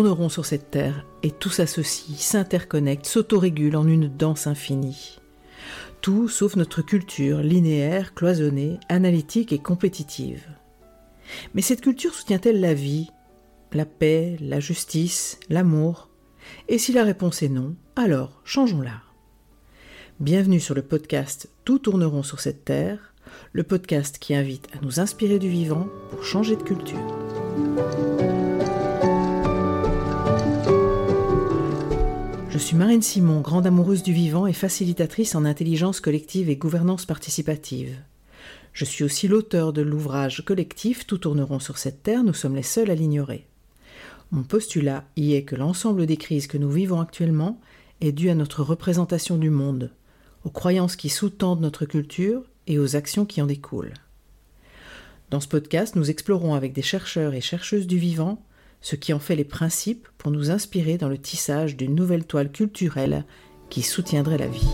Tout tourne rond sur cette terre et tout s'associe, s'interconnecte, s'autorégule en une danse infinie. Tout sauf notre culture linéaire, cloisonnée, analytique et compétitive. Mais cette culture soutient-elle la vie, la paix, la justice, l'amour? Et si la réponse est non, alors changeons-la. Bienvenue sur le podcast Tout tourneront sur cette terre, le podcast qui invite à nous inspirer du vivant pour changer de culture. Suis Marine Simon, grande amoureuse du vivant et facilitatrice en intelligence collective et gouvernance participative. Je suis aussi l'auteur de l'ouvrage collectif Tout tourneront sur cette terre, nous sommes les seuls à l'ignorer. Mon postulat y est que l'ensemble des crises que nous vivons actuellement est dû à notre représentation du monde, aux croyances qui sous-tendent notre culture et aux actions qui en découlent. Dans ce podcast, nous explorons avec des chercheurs et chercheuses du vivant ce qui en fait les principes pour nous inspirer dans le tissage d'une nouvelle toile culturelle qui soutiendrait la vie.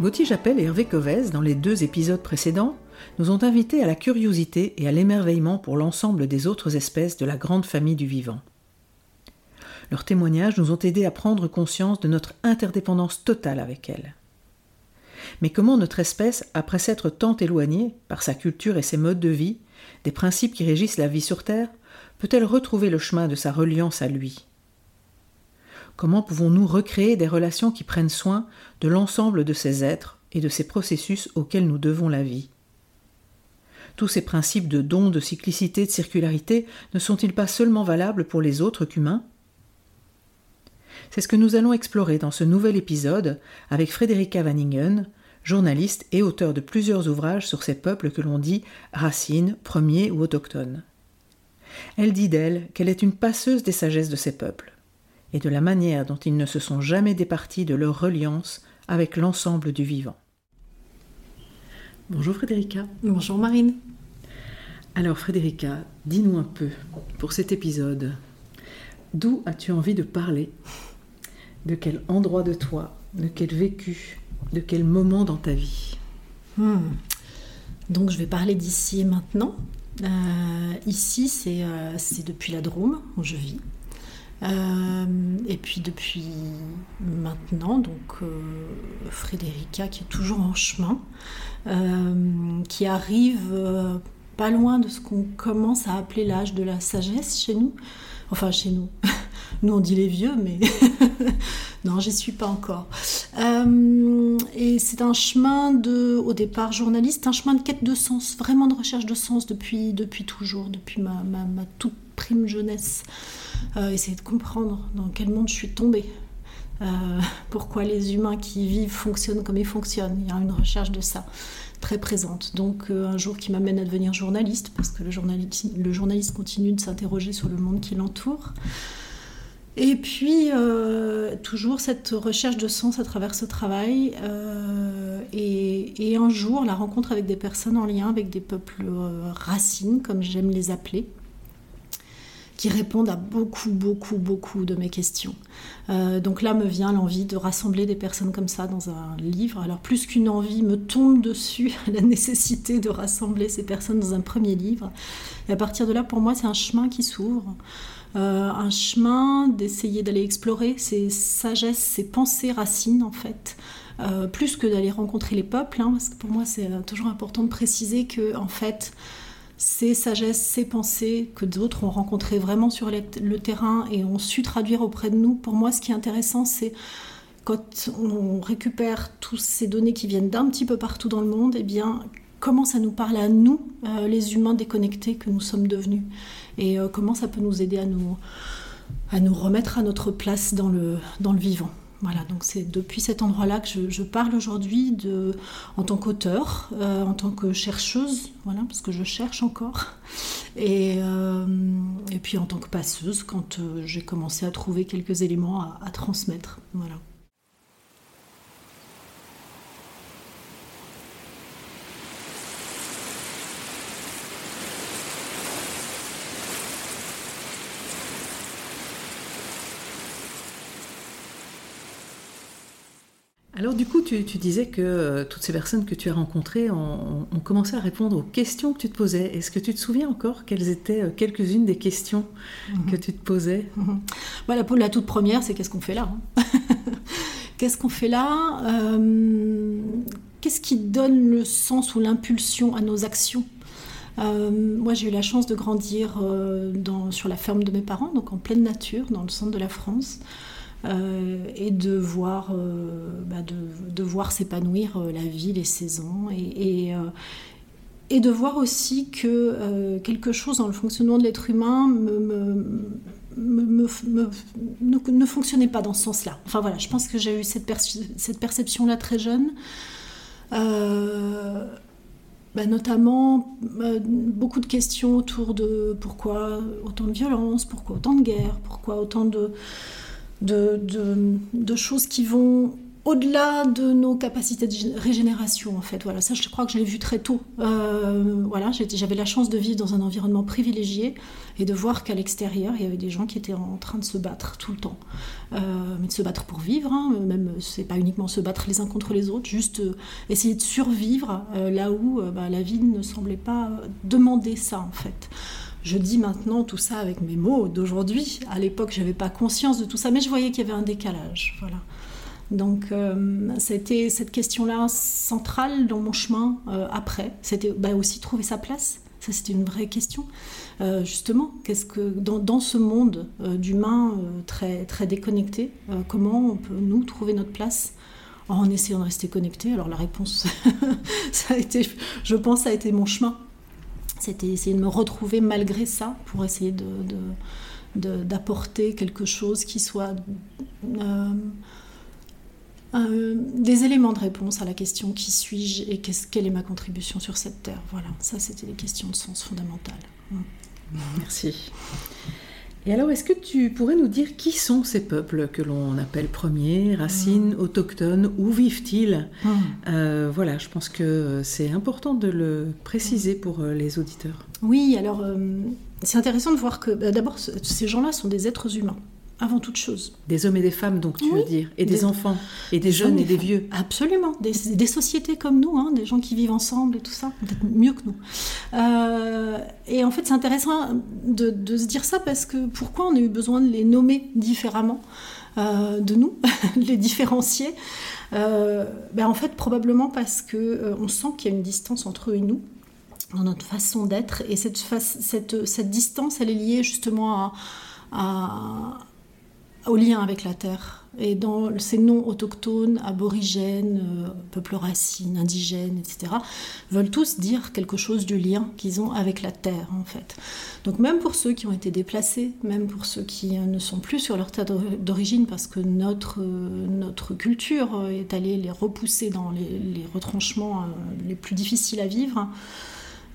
Gauthier Jappel et Hervé Covez, dans les deux épisodes précédents, nous ont invités à la curiosité et à l'émerveillement pour l'ensemble des autres espèces de la grande famille du vivant. Leurs témoignages nous ont aidés à prendre conscience de notre interdépendance totale avec elles. Mais comment notre espèce, après s'être tant éloignée, par sa culture et ses modes de vie, des principes qui régissent la vie sur Terre, peut-elle retrouver le chemin de sa reliance à lui? Comment pouvons-nous recréer des relations qui prennent soin de l'ensemble de ces êtres et de ces processus auxquels nous devons la vie? Tous ces principes de don, de cyclicité, de circularité ne sont-ils pas seulement valables pour les autres qu'humains? C'est ce que nous allons explorer dans ce nouvel épisode avec Frédérica Vanningen, journaliste et auteur de plusieurs ouvrages sur ces peuples que l'on dit racines, premiers ou autochtones. Elle dit d'elle qu'elle est une passeuse des sagesses de ces peuples et de la manière dont ils ne se sont jamais départis de leur reliance avec l'ensemble du vivant. Bonjour Frédérica. Bonjour Marine. Alors Frédérica, dis-nous un peu, pour cet épisode, d'où as-tu envie de parler? De quel endroit de toi? De quel vécu? De quel moment dans ta vie? Hmm. Donc je vais parler d'ici et maintenant. Euh, ici, euh, c'est depuis la Drôme où je vis. Euh, et puis depuis maintenant, donc euh, Frédérica qui est toujours en chemin, euh, qui arrive pas loin de ce qu'on commence à appeler l'âge de la sagesse chez nous. Enfin, chez nous. Nous, on dit les vieux, mais non, j'y suis pas encore. et c'est un chemin de, au départ journaliste, un chemin de quête de sens, vraiment de recherche de sens depuis, depuis toujours, depuis ma, ma toute prime jeunesse. Euh, essayer de comprendre dans quel monde je suis tombée. Euh, pourquoi les humains qui vivent fonctionnent comme ils fonctionnent. Il y a une recherche de ça très présente. Donc euh, un jour qui m'amène à devenir journaliste, parce que le journaliste, continue de s'interroger sur le monde qui l'entoure. Et puis, toujours cette recherche de sens à travers ce travail. et, un jour, la rencontre avec des personnes en lien avec des peuples racines, comme j'aime les appeler, qui répondent à beaucoup, beaucoup, beaucoup de mes questions. Euh, donc là me vient l'envie de rassembler des personnes comme ça dans un livre. Alors plus qu'une envie, me tombe dessus la nécessité de rassembler ces personnes dans un premier livre. Et à partir de là, pour moi, c'est un chemin qui s'ouvre. Euh, un chemin d'essayer d'aller explorer ces sagesses, ces pensées racines en fait. Euh, plus que d'aller rencontrer les peuples, hein, parce que pour moi c'est toujours important de préciser que en fait ces sagesses, ces pensées que d'autres ont rencontrées vraiment sur le terrain et ont su traduire auprès de nous. Pour moi, ce qui est intéressant, c'est quand on récupère toutes ces données qui viennent d'un petit peu partout dans le monde, eh bien, comment ça nous parle à nous, euh, les humains déconnectés que nous sommes devenus, et euh, comment ça peut nous aider à nous, remettre à notre place dans le vivant. Voilà, donc c'est depuis cet endroit-là que je, parle aujourd'hui en tant qu'auteur, euh, en tant que chercheuse, voilà, parce que je cherche encore, et, euh, puis en tant que passeuse quand euh, j'ai commencé à trouver quelques éléments à, à transmettre. Voilà. Alors du coup, tu, disais que euh, toutes ces personnes que tu as rencontrées ont, commencé à répondre aux questions que tu te posais. Est-ce que tu te souviens encore quelles étaient euh, quelques-unes des questions que mhm. tu te posais? Mhm. voilà, pour La toute première, c'est qu'est-ce qu'on fait là hein? Qu'est-ce qu'on fait là? Euh, Qu'est-ce qui donne le sens ou l'impulsion à nos actions? Moi, j'ai eu la chance de grandir sur la ferme de mes parents, donc en pleine nature, dans le centre de la France. Euh, et de voir, euh, bah de, voir s'épanouir euh, la vie, les saisons, et, et, de voir aussi que quelque chose dans le fonctionnement de l'être humain ne, fonctionnait pas dans ce sens-là. Enfin voilà, je pense que j'ai eu cette, cette perception-là très jeune. Bah, notamment beaucoup de questions autour de pourquoi autant de violence, pourquoi autant de guerre, pourquoi autant de, de, choses qui vont au-delà de nos capacités de régénération en fait. Voilà, ça je crois que je l'ai vu très tôt. Euh, voilà, j'avais la chance de vivre dans un environnement privilégié et de voir qu'à l'extérieur il y avait des gens qui étaient en train de se battre tout le temps, euh, mais de se battre pour vivre. Hein, même c'est pas uniquement se battre les uns contre les autres, juste euh, essayer de survivre là où bah, la vie ne semblait pas demander ça en fait. Je dis maintenant tout ça avec mes mots d'aujourd'hui. À l'époque, je n'avais pas conscience de tout ça, mais je voyais qu'il y avait un décalage. Voilà. Donc, euh, c'était cette question-là centrale dans mon chemin euh, après. C'était bah, aussi trouver sa place. Ça, c'était une vraie question. Euh, justement, qu'est-ce que dans, ce monde d'humains très, très déconnecté, comment on peut nous trouver notre place en essayant de rester connecté Alors la réponse, ça a été, je pense, ça a été mon chemin c'était essayer de me retrouver malgré ça pour essayer d'apporter quelque chose qui soit euh, des éléments de réponse à la question qui suis-je et quelle est ma contribution sur cette terre. Voilà, ça c'était les questions de sens fondamental. Merci. Et alors, est-ce que tu pourrais nous dire qui sont ces peuples que l'on appelle premiers, racines, mm. autochtones Où vivent-ils? Mm. euh, Voilà, je pense que c'est important de le préciser pour euh, les auditeurs. Oui, alors euh, c'est intéressant de voir que bah, d'abord, ces gens-là sont des êtres humains avant toute chose. Des hommes et des femmes, donc, tu veux dire Et des, enfants Et des, jeunes et des vieux Absolument. Des, sociétés comme nous, hein, des gens qui vivent ensemble et tout ça, peut-être mieux que nous. Euh, et en fait, c'est intéressant de, se dire ça parce que pourquoi on a eu besoin de les nommer différemment euh, de nous, les différencier? Euh, ben En fait, probablement parce que on sent qu'il y a une distance entre eux et nous dans notre façon d'être. Et cette, cette, cette, distance, elle est liée justement à au lien avec la terre. Et dans ces noms autochtones, aborigènes, euh, peuples racines, indigènes, etc., veulent tous dire quelque chose du lien qu'ils ont avec la terre, en fait. Donc même pour ceux qui ont été déplacés, même pour ceux qui euh, ne sont plus sur leur terre d'origine, parce que notre, euh, notre culture est allée les repousser dans les, les retranchements les plus difficiles à vivre,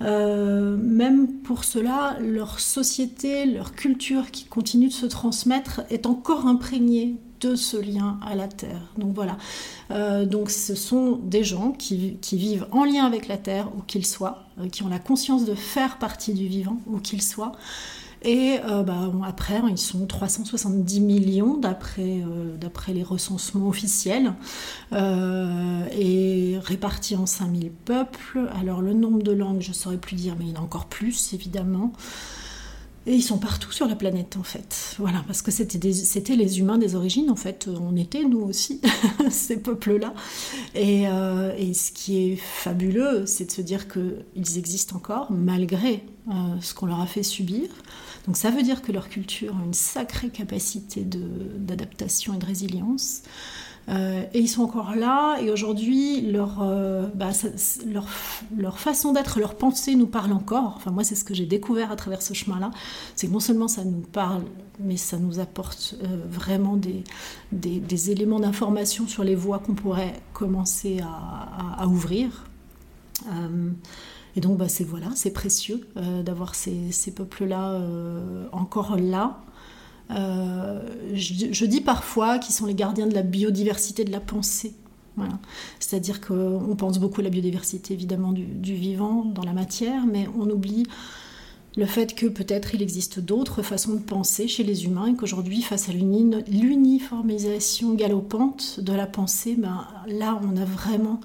euh, même pour cela, leur société, leur culture qui continue de se transmettre est encore imprégnée de ce lien à la terre. Donc voilà. Euh, donc ce sont des gens qui, vivent en lien avec la terre, où qu'ils soient, euh, qui ont la conscience de faire partie du vivant, où qu'ils soient, et euh, bah, après, ils sont 370 millions d'après euh, d'après les recensements officiels euh, et répartis en 5000 peuples. Alors le nombre de langues, je ne saurais plus dire, mais il y en a encore plus évidemment. Et ils sont partout sur la planète en fait. Voilà, parce que c'était les humains des origines en fait. On était nous aussi, ces peuples-là. Et, ce qui est fabuleux, c'est de se dire qu'ils existent encore malgré ce qu'on leur a fait subir. Donc ça veut dire que leur culture a une sacrée capacité d'adaptation et de résilience. Euh, et ils sont encore là, et aujourd'hui, leur, euh, bah, leur, leur, façon d'être, leur pensée nous parle encore. Enfin, moi, c'est ce que j'ai découvert à travers ce chemin-là. C'est que non seulement ça nous parle, mais ça nous apporte euh, vraiment des, des, éléments d'information sur les voies qu'on pourrait commencer à, à ouvrir. Et donc, bah, c'est voilà, c'est précieux euh, d'avoir ces, peuples-là euh, encore là. Euh, je, dis parfois qu'ils sont les gardiens de la biodiversité de la pensée. Voilà. C'est-à-dire qu'on pense beaucoup à la biodiversité évidemment du, vivant dans la matière, mais on oublie le fait que peut-être il existe d'autres façons de penser chez les humains et qu'aujourd'hui, face à l'uniformisation galopante de la pensée, ben, là, on a vraiment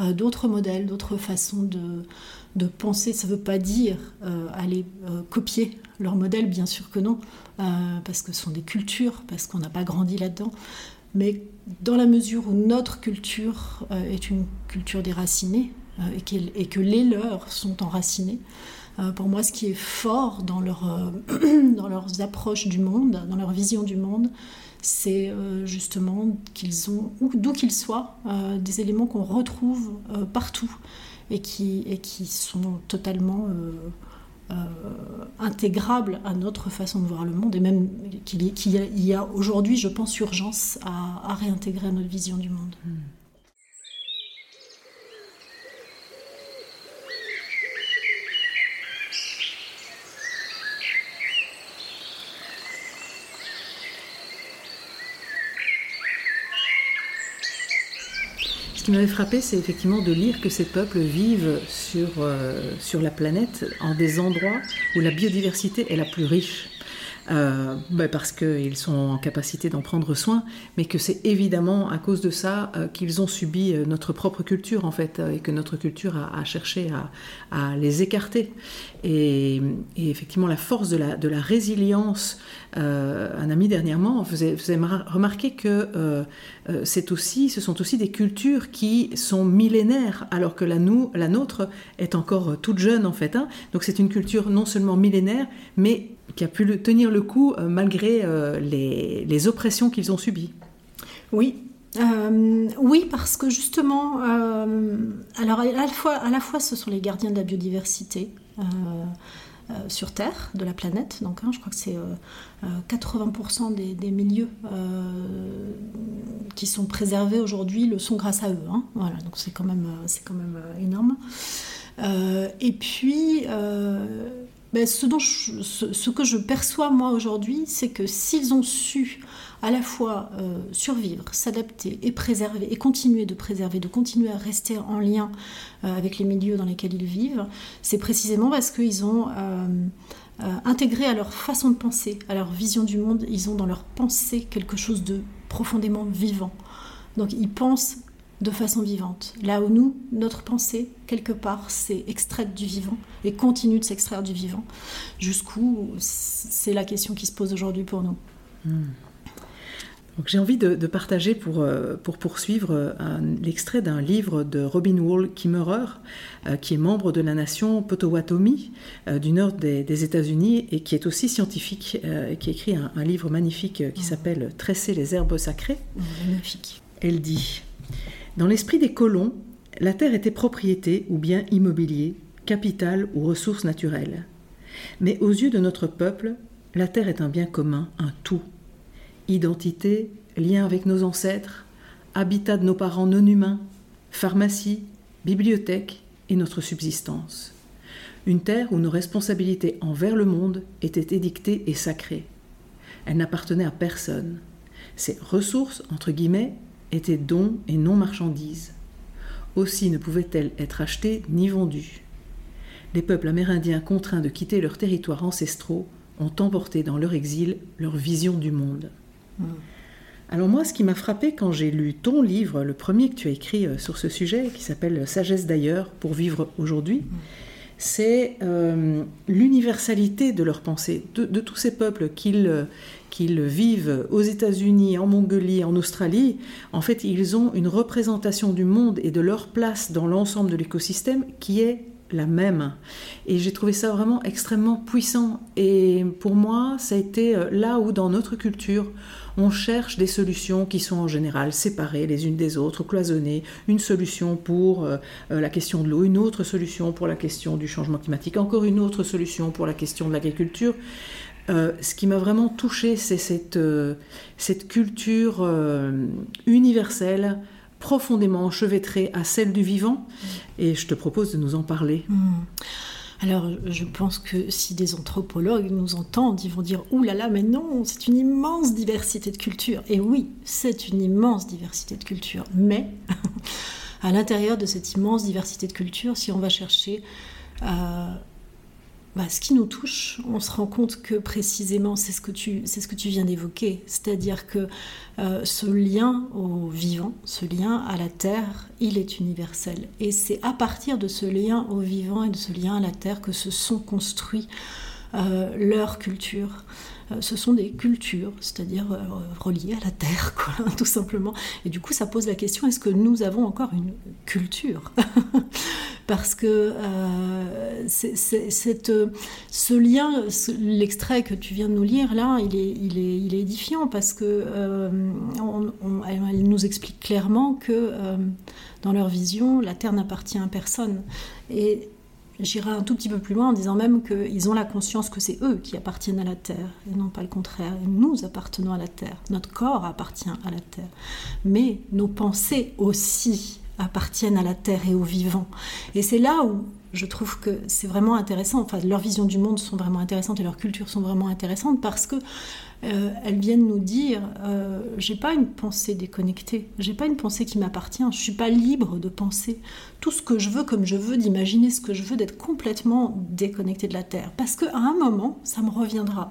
euh, d'autres modèles, d'autres façons de, penser. Ça ne veut pas dire euh, aller euh, copier leur modèle, bien sûr que non, parce que ce sont des cultures, parce qu'on n'a pas grandi là-dedans. Mais dans la mesure où notre culture est une culture déracinée et, que les leurs sont enracinés, euh, pour moi, ce qui est fort euh, dans leurs approches du monde, dans leur vision du monde, c'est euh, justement qu'ils ont, d'où qu'ils soient, des éléments qu'on retrouve partout et qui, et qui sont totalement intégrables à notre façon de voir le monde et même qu'il y, a, aujourd'hui, je pense, urgence à, réintégrer notre vision du monde. Hmm. M'avait frappé, c'est effectivement de lire que ces peuples vivent euh, sur la planète en des endroits où la biodiversité est la plus riche. Euh, ben parce qu'ils sont en capacité d'en prendre soin, mais que c'est évidemment à cause de ça euh, qu'ils ont subi euh, notre propre culture en fait, et que notre culture a, cherché à, les écarter. Et, effectivement, la force de la, résilience, un ami dernièrement faisait, faisait remarquer que c'est aussi, ce sont aussi des cultures qui sont millénaires, alors que la nôtre est encore toute jeune en fait. Hein. Donc c'est une culture non seulement millénaire, mais qui a pu tenir le coup euh, malgré euh, les, oppressions qu'ils ont subies. Oui, euh, oui, parce que justement, alors à la, fois, ce sont les gardiens de la biodiversité sur Terre, de la planète. Donc, hein, je crois que c'est 80% des, milieux qui sont préservés aujourd'hui le sont grâce à eux. Hein. Voilà, donc c'est quand même, c'est quand même énorme. et puis ben, ce, que je perçois moi aujourd'hui, c'est que s'ils ont su à la fois euh, survivre, s'adapter et préserver, et continuer de préserver, de continuer à rester en lien euh, avec les milieux dans lesquels ils vivent, c'est précisément parce qu'ils ont euh, intégré à leur façon de penser, à leur vision du monde, ils ont dans leur pensée quelque chose de profondément vivant. Donc ils pensent de façon vivante. Là où nous, notre pensée, quelque part, c'est extraite du vivant et continue de s'extraire du vivant. Jusqu'où c'est la question qui se pose aujourd'hui pour nous. Hmm. J'ai envie de, partager pour, euh, pour poursuivre l'extrait d'un livre de Robin Wall Kimmerer, euh, qui est membre de la nation Potawatomi euh, du nord des, États-Unis et qui est aussi scientifique, et qui écrit un, livre magnifique qui hmm. s'appelle Tresser les herbes sacrées. Magnifique. Elle dit dans l'esprit des colons, la terre était propriété ou bien immobilier, capital ou ressource naturelle. Mais aux yeux de notre peuple, la terre est un bien commun, un tout. Identité, lien avec nos ancêtres, habitat de nos parents non humains, pharmacie, bibliothèque et notre subsistance. Une terre où nos responsabilités envers le monde étaient édictées et sacrées. Elle n'appartenait à personne. Ses ressources, entre guillemets, étaient dons et non marchandises. Aussi ne pouvaient-elles être achetées ni vendues. Les peuples amérindiens contraints de quitter leurs territoires ancestraux ont emporté dans leur exil leur vision du monde. Hmm. Alors moi, ce qui m'a frappé quand j'ai lu ton livre, le premier que tu as écrit euh, sur ce sujet, qui s'appelle Sagesse d'ailleurs pour vivre aujourd'hui, hmm. c'est euh, l'universalité de leur pensée, de, de, tous ces peuples qu'ils qu'ils vivent aux États-Unis, en Mongolie, en Australie, en fait, ils ont une représentation du monde et de leur place dans l'ensemble de l'écosystème qui est la même. Et j'ai trouvé ça vraiment extrêmement puissant. Et pour moi, ça a été euh, là où, dans notre culture, on cherche des solutions qui sont en général séparées les unes des autres, cloisonnées. Une solution pour euh, euh, la question de l'eau, une autre solution pour la question du changement climatique, encore une autre solution pour la question de l'agriculture. Euh, ce qui m'a vraiment touchée, c'est cette, euh, culture euh, universelle, profondément enchevêtrée à celle du vivant. Et je te propose de nous en parler. Hmm. Alors, je pense que si des anthropologues nous entendent, ils vont dire Ouh là là, mais non, c'est une immense diversité de cultures. Et oui, c'est une immense diversité de cultures. Mais, à l'intérieur de cette immense diversité de cultures, si on va chercher bah, ce qui nous touche, on se rend compte que précisément c'est ce que tu, viens d'évoquer, c'est-à-dire que euh, ce lien au vivant, ce lien à la terre, il est universel. Et c'est à partir de ce lien au vivant et de ce lien à la terre que se sont construits euh, leur culture. Euh, ce sont des cultures, c'est-à-dire euh, reliées à la terre, tout simplement. Et du coup, ça pose la question est-ce que nous avons encore une culture Parce que cette, ce lien, l'extrait que tu viens de nous lire là, il est, il est, il est édifiant parce que nous explique clairement que dans leur vision, la terre n'appartient à personne. Et J'irai un tout petit peu plus loin en disant même qu'ils ont la conscience que c'est eux qui appartiennent à la Terre et non pas le contraire. nous appartenons à la Terre. Notre corps appartient à la Terre. Mais nos pensées aussi appartiennent à la Terre et aux vivants. Et c'est là où je trouve que c'est vraiment intéressant. Enfin, leurs visions du monde sont vraiment intéressantes et leurs cultures sont vraiment intéressantes parce que euh, elles viennent nous dire euh, j'ai pas une pensée déconnectée, j'ai pas une pensée qui m'appartient, je suis pas libre de penser tout ce que je veux comme je veux, d'imaginer ce que je veux, d'être complètement déconnecté de la Terre. Parce qu'à un moment, ça me reviendra.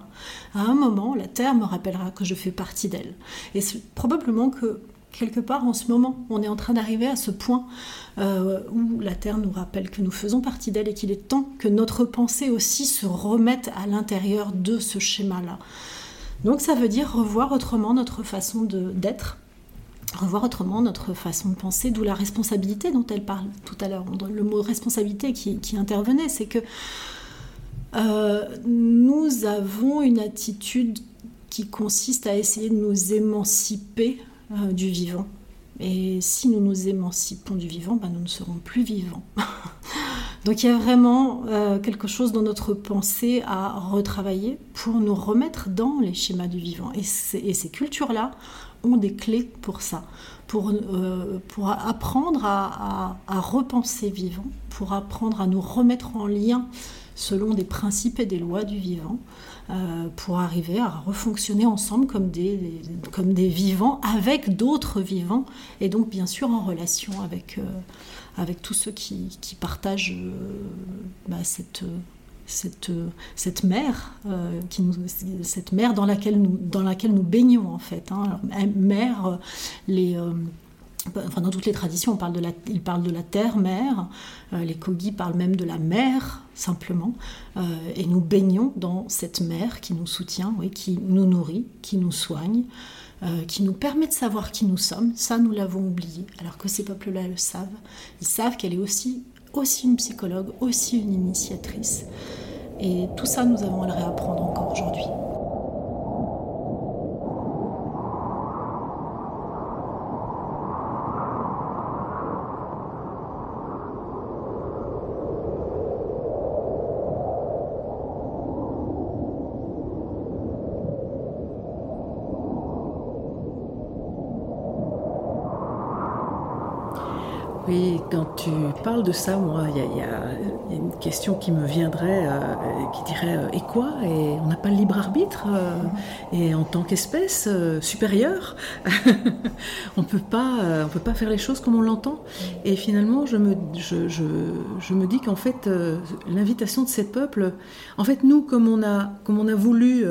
À un moment, la Terre me rappellera que je fais partie d'elle. Et c'est probablement que quelque part en ce moment, on est en train d'arriver à ce point euh, où la Terre nous rappelle que nous faisons partie d'elle et qu'il est temps que notre pensée aussi se remette à l'intérieur de ce schéma-là. Donc ça veut dire revoir autrement notre façon d'être, revoir autrement notre façon de penser, d'où la responsabilité dont elle parle tout à l'heure. Le mot responsabilité qui, intervenait, c'est que euh, nous avons une attitude qui consiste à essayer de nous émanciper euh, du vivant. Et si nous nous émancipons du vivant, ben nous ne serons plus vivants. Donc il y a vraiment euh, quelque chose dans notre pensée à retravailler pour nous remettre dans les schémas du vivant. Et, ces cultures-là ont des clés pour ça, pour, euh, pour apprendre à, repenser vivant, pour apprendre à nous remettre en lien selon des principes et des lois du vivant, euh, pour arriver à refonctionner ensemble comme des, comme des vivants avec d'autres vivants, et donc bien sûr en relation avec avec tous ceux qui, partagent euh, bah, cette, cette, cette mer, euh, cette mer dans laquelle nous, baignons en fait. Hein. mer, euh, enfin, dans toutes les traditions, ils parlent de la terre-mer, les Kogis parlent même de la mer, simplement, et nous baignons dans cette mer qui nous soutient, qui nous nourrit, qui nous soigne. Euh, qui nous permet de savoir qui nous sommes. Ça, nous l'avons oublié, alors que ces peuples-là le savent. Ils savent qu'elle est aussi, aussi une psychologue, aussi une initiatrice. Et tout ça, nous avons à le réapprendre encore aujourd'hui. Oui, quand tu parles de ça, moi, il y, a une question qui me viendrait, euh, qui dirait euh, et quoi? Et on n'a pas le libre arbitre euh, Et en tant qu'espèce supérieure, on peut pas, on peut pas faire les choses comme on l'entend. Et finalement, je me, je, je, je me dis qu'en fait, l'invitation de ces peuples, en fait, nous, comme on a, comme on a voulu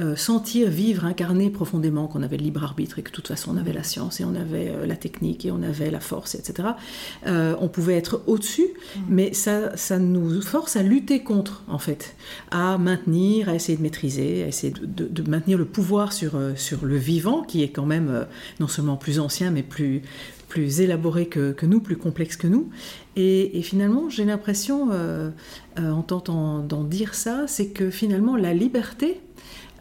euh, sentir, vivre, incarner profondément qu'on avait le libre arbitre et que de toute façon on avait la science et on avait euh, la technique et on avait la force, etc. Euh, on pouvait être au-dessus, mm. mais ça, ça nous force à lutter contre, en fait, à maintenir, à essayer de maîtriser, à essayer de, maintenir le pouvoir sur, sur le vivant, qui est quand même non seulement plus ancien, mais plus, plus élaboré que, que, nous, plus complexe que nous. Et, et finalement, j'ai l'impression, en tentant d'en dire ça, c'est que finalement, la liberté,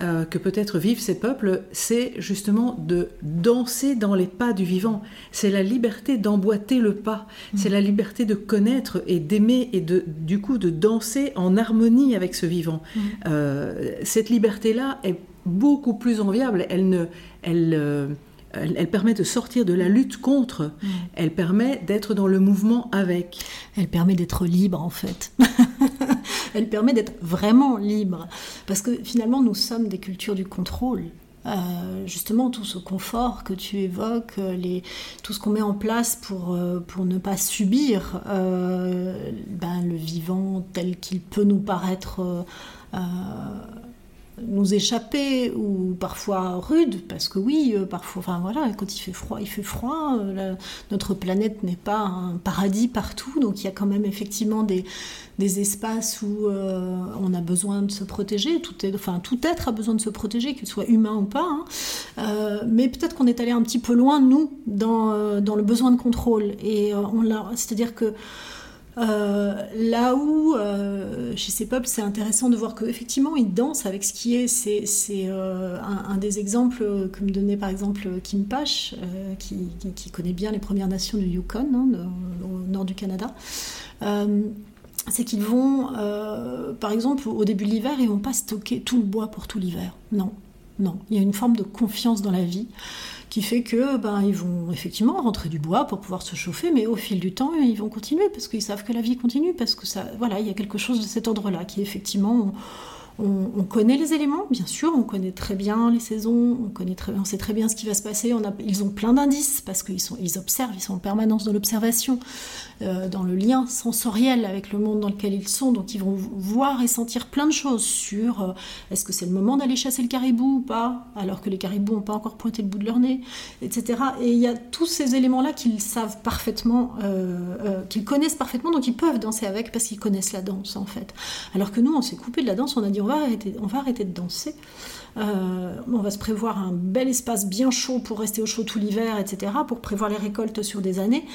euh, que peut-être vivent ces peuples, c'est justement de danser dans les pas du vivant. C'est la liberté d'emboîter le pas. C'est la liberté de connaître et d'aimer et de, du coup de danser en harmonie avec ce vivant. Mm. Euh, cette liberté-là est beaucoup plus enviable. Elle ne, elle, euh, elle, permet de sortir de la lutte contre. Mm. Elle permet d'être dans le mouvement avec. Elle permet d'être libre en fait. elle permet d'être vraiment libre. Parce que finalement, nous sommes des cultures du contrôle. justement tout ce confort que tu évoques, les, tout ce qu'on met en place pour, pour ne pas subir ben, le vivant tel qu'il peut nous paraître nous échapper ou parfois rude parce que oui euh, parfois enfin voilà quand il fait froid il fait froid euh, notre planète n'est pas un paradis partout donc il y a quand même effectivement des, des espaces où euh, on a besoin de se protéger tout est, enfin tout être a besoin de se protéger qu'il soit humain ou pas hein. mais peut-être qu'on est allé un petit peu loin nous dans, dans le besoin de contrôle et on l'a c'est à dire que euh, là où, euh, chez ces peuples, c'est intéressant de voir qu'effectivement, ils dansent avec ce qui est. C'est, euh, un, des exemples que me donnait par exemple Kim Pash, qui, connaît bien les Premières Nations du Yukon, hein, au nord du Canada. c'est qu'ils vont, par exemple, au début de l'hiver, ils vont pas stocker tout le bois pour tout l'hiver. Non, non. Il y a une forme de confiance dans la vie qui fait que ben, ils vont effectivement rentrer du bois pour pouvoir se chauffer, mais au fil du temps, ils vont continuer parce qu'ils savent que la vie continue, parce que ça, voilà, il y a quelque chose de cet ordre-là qui effectivement on, connaît les éléments, bien sûr, on connaît très bien les saisons, on, connaît très, on sait très bien ce qui va se passer. On ils ont plein d'indices parce qu'ils ils observent, ils sont en permanence dans l'observation, euh, dans le lien sensoriel avec le monde dans lequel ils sont. Donc ils vont voir et sentir plein de choses sur euh, est-ce que c'est le moment d'aller chasser le caribou ou pas, alors que les caribous n'ont pas encore pointé le bout de leur nez, etc. Et il y a tous ces éléments-là qu'ils savent parfaitement, euh, qu'ils connaissent parfaitement, donc ils peuvent danser avec parce qu'ils connaissent la danse en fait. Alors que nous, on s'est coupé de la danse, on a dit on arrêter, on va arrêter de danser. Euh, on va se prévoir un bel espace bien chaud pour rester au chaud tout l'hiver, etc., pour prévoir les récoltes sur des années.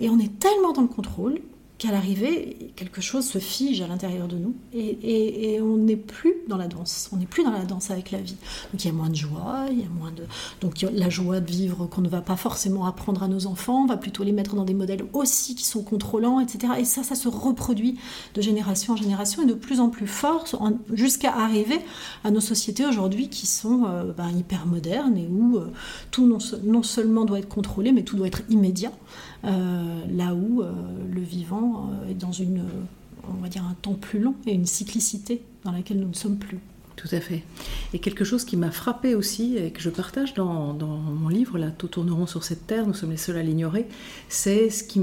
Et on est tellement dans le contrôle qu'à l'arrivée, quelque chose se fige à l'intérieur de nous et, on n'est plus dans la danse, on n'est plus dans la danse avec la vie. Donc il y a moins de joie, il y a moins de... Donc la joie de vivre qu'on ne va pas forcément apprendre à nos enfants, on va plutôt les mettre dans des modèles aussi qui sont contrôlants, etc. Et ça, ça se reproduit de génération en génération et de plus en plus fort jusqu'à arriver à nos sociétés aujourd'hui qui sont euh, ben, hyper modernes et où euh, tout non, non seulement doit être contrôlé, mais tout doit être immédiat. Euh, là où euh, le vivant euh, est dans une, on va dire un temps plus long et une cyclicité dans laquelle nous ne sommes plus. Tout à fait. Et quelque chose qui m'a frappé aussi et que je partage dans, mon livre, là, Tout tourneront sur cette terre, nous sommes les seuls à l'ignorer, c'est ce qui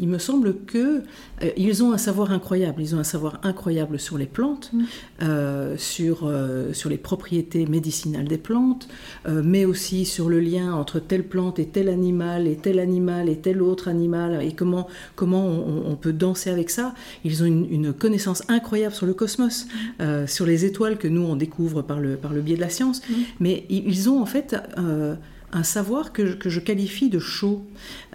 il me semble que euh, ils ont un savoir incroyable. Ils ont un savoir incroyable sur les plantes, mm. euh, sur, euh, sur les propriétés médicinales des plantes, mais aussi sur le lien entre telle plante et tel animal, et tel animal et tel autre animal, et comment, comment on, peut danser avec ça. Ils ont une, connaissance incroyable sur le cosmos, mm. sur les étoiles que nous on découvre par le, par le biais de la science, mm. mais ils ont en fait un savoir que, je qualifie de chaud.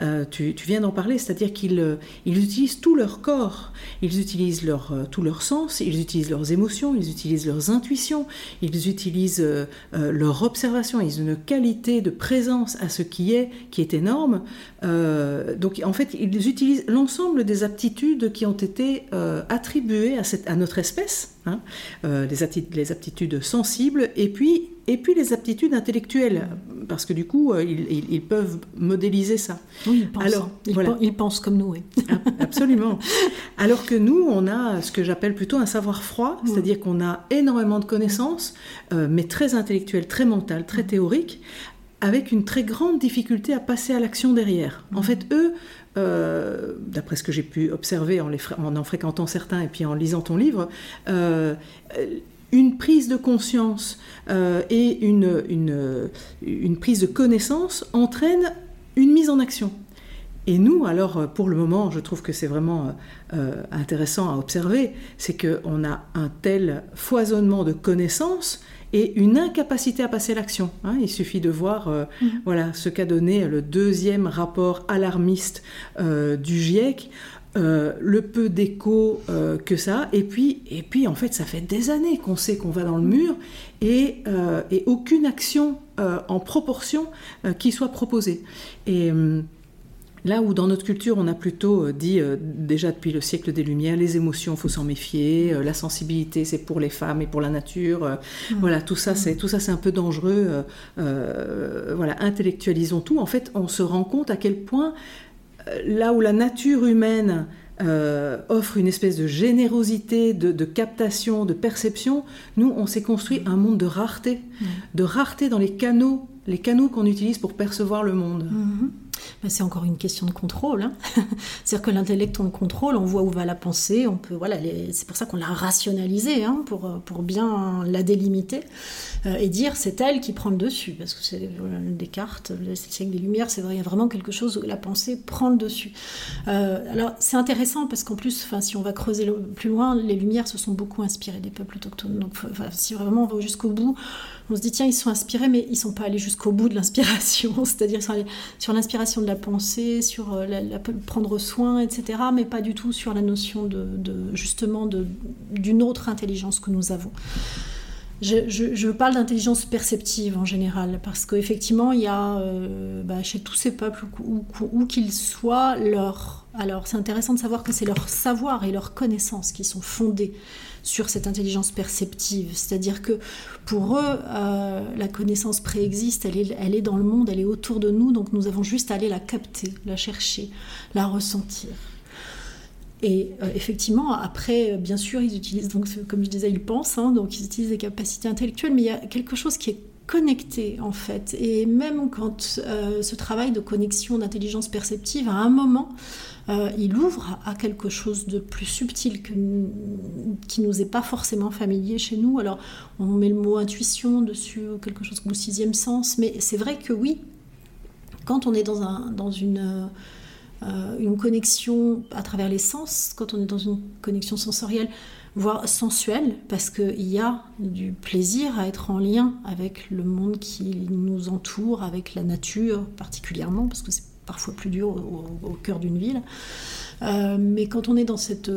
Euh, tu, viens d'en parler, c'est-à-dire qu'ils euh, ils utilisent tout leur corps, ils utilisent leur, euh, tout sens, ils utilisent leurs émotions, ils utilisent leurs intuitions, ils utilisent leur observation, ils ont une qualité de présence à ce qui est, qui est énorme. donc en fait, ils utilisent l'ensemble des aptitudes qui ont été attribuées à, cette, à notre espèce, hein, les aptitudes sensibles, et puis et puis les aptitudes intellectuelles, parce que du coup, euh, ils, peuvent modéliser ça. Oui, ils pensent, Alors, ils, pensent comme nous, oui. Absolument. Alors que nous, on a ce que j'appelle plutôt un savoir froid, c'est-à-dire qu'on a énormément de connaissances, euh, mais très intellectuelles, très mentales, très théoriques, avec une très grande difficulté à passer à l'action derrière. En fait, eux, euh, d'après ce que j'ai pu observer en, les, en, en fréquentant certains et puis en lisant ton livre, une prise de conscience euh, et une, une, prise de connaissance entraînent une mise en action. Et nous, alors, euh, pour le moment, je trouve que c'est vraiment euh, intéressant à observer, c'est qu'on a un tel foisonnement de connaissances et une incapacité à passer l'action. Hein. Il suffit de voir mmh. voilà, ce qu'a donné le deuxième rapport alarmiste du GIEC. Euh, le peu d'écho euh, que ça, et puis, et puis en fait ça fait des années qu'on sait qu'on va dans le mur et, euh, et aucune action en proportion qui soit proposée. Et là où dans notre culture on a plutôt dit déjà depuis le siècle des Lumières, les émotions faut s'en méfier, la sensibilité c'est pour les femmes et pour la nature, mmh. voilà tout ça c'est tout ça c'est un peu dangereux, voilà intellectualisons tout. En fait on se rend compte à quel point là où la nature humaine euh, offre une espèce de générosité, de, captation, de perception. Nous, on s'est construit un monde de rareté, de rareté dans les canaux, les canaux qu'on utilise pour percevoir le monde. Mm-hmm c'est encore une question de contrôle. Hein. C'est-à-dire que l'intellect, on le contrôle, on voit où va la pensée, on peut, voilà, c'est pour ça qu'on l'a rationalisé, hein, pour, pour bien la délimiter euh, et dire c'est elle qui prend le dessus, parce que c'est Descartes, le siècle des Lumières, c'est vrai, il y a vraiment quelque chose où la pensée prend le dessus. Euh, alors c'est intéressant parce qu'en plus, si on va creuser plus loin, les Lumières se sont beaucoup inspirées des peuples autochtones. Donc si vraiment on va jusqu'au bout, on se dit tiens, ils sont inspirés, mais ils sont pas allés jusqu'au bout de l'inspiration, c'est-à-dire sur l'inspiration de la pensée, sur euh, prendre soin, etc., mais pas du tout sur la notion de, justement d'une autre intelligence que nous avons. Je, parle d'intelligence perceptive en général, parce qu'effectivement, il y a euh, bah, chez tous ces peuples, où, qu'ils soient, leur... Alors c'est intéressant de savoir que c'est leur savoir et leur connaissance qui sont fondés sur cette intelligence perceptive. C'est-à-dire que pour eux, euh, la connaissance préexiste, elle est, elle est dans le monde, elle est autour de nous, donc nous avons juste à aller la capter, la chercher, la ressentir. Et euh, effectivement, après, bien sûr, ils utilisent, donc, comme je disais, ils pensent, hein, donc ils utilisent des capacités intellectuelles, mais il y a quelque chose qui est connecté en fait. Et même quand euh, ce travail de connexion d'intelligence perceptive, à un moment, euh, il ouvre à quelque chose de plus subtil que, qui nous est pas forcément familier chez nous. Alors, on met le mot intuition dessus, quelque chose comme sixième sens, mais c'est vrai que oui, quand on est dans, euh, une connexion à travers les sens, quand on est dans une connexion sensorielle, voire sensuelle, parce qu'il y a du plaisir à être en lien avec le monde qui nous entoure, avec la nature particulièrement, parce que c'est parfois plus dur au, cœur d'une ville. Euh, mais quand on est dans cette,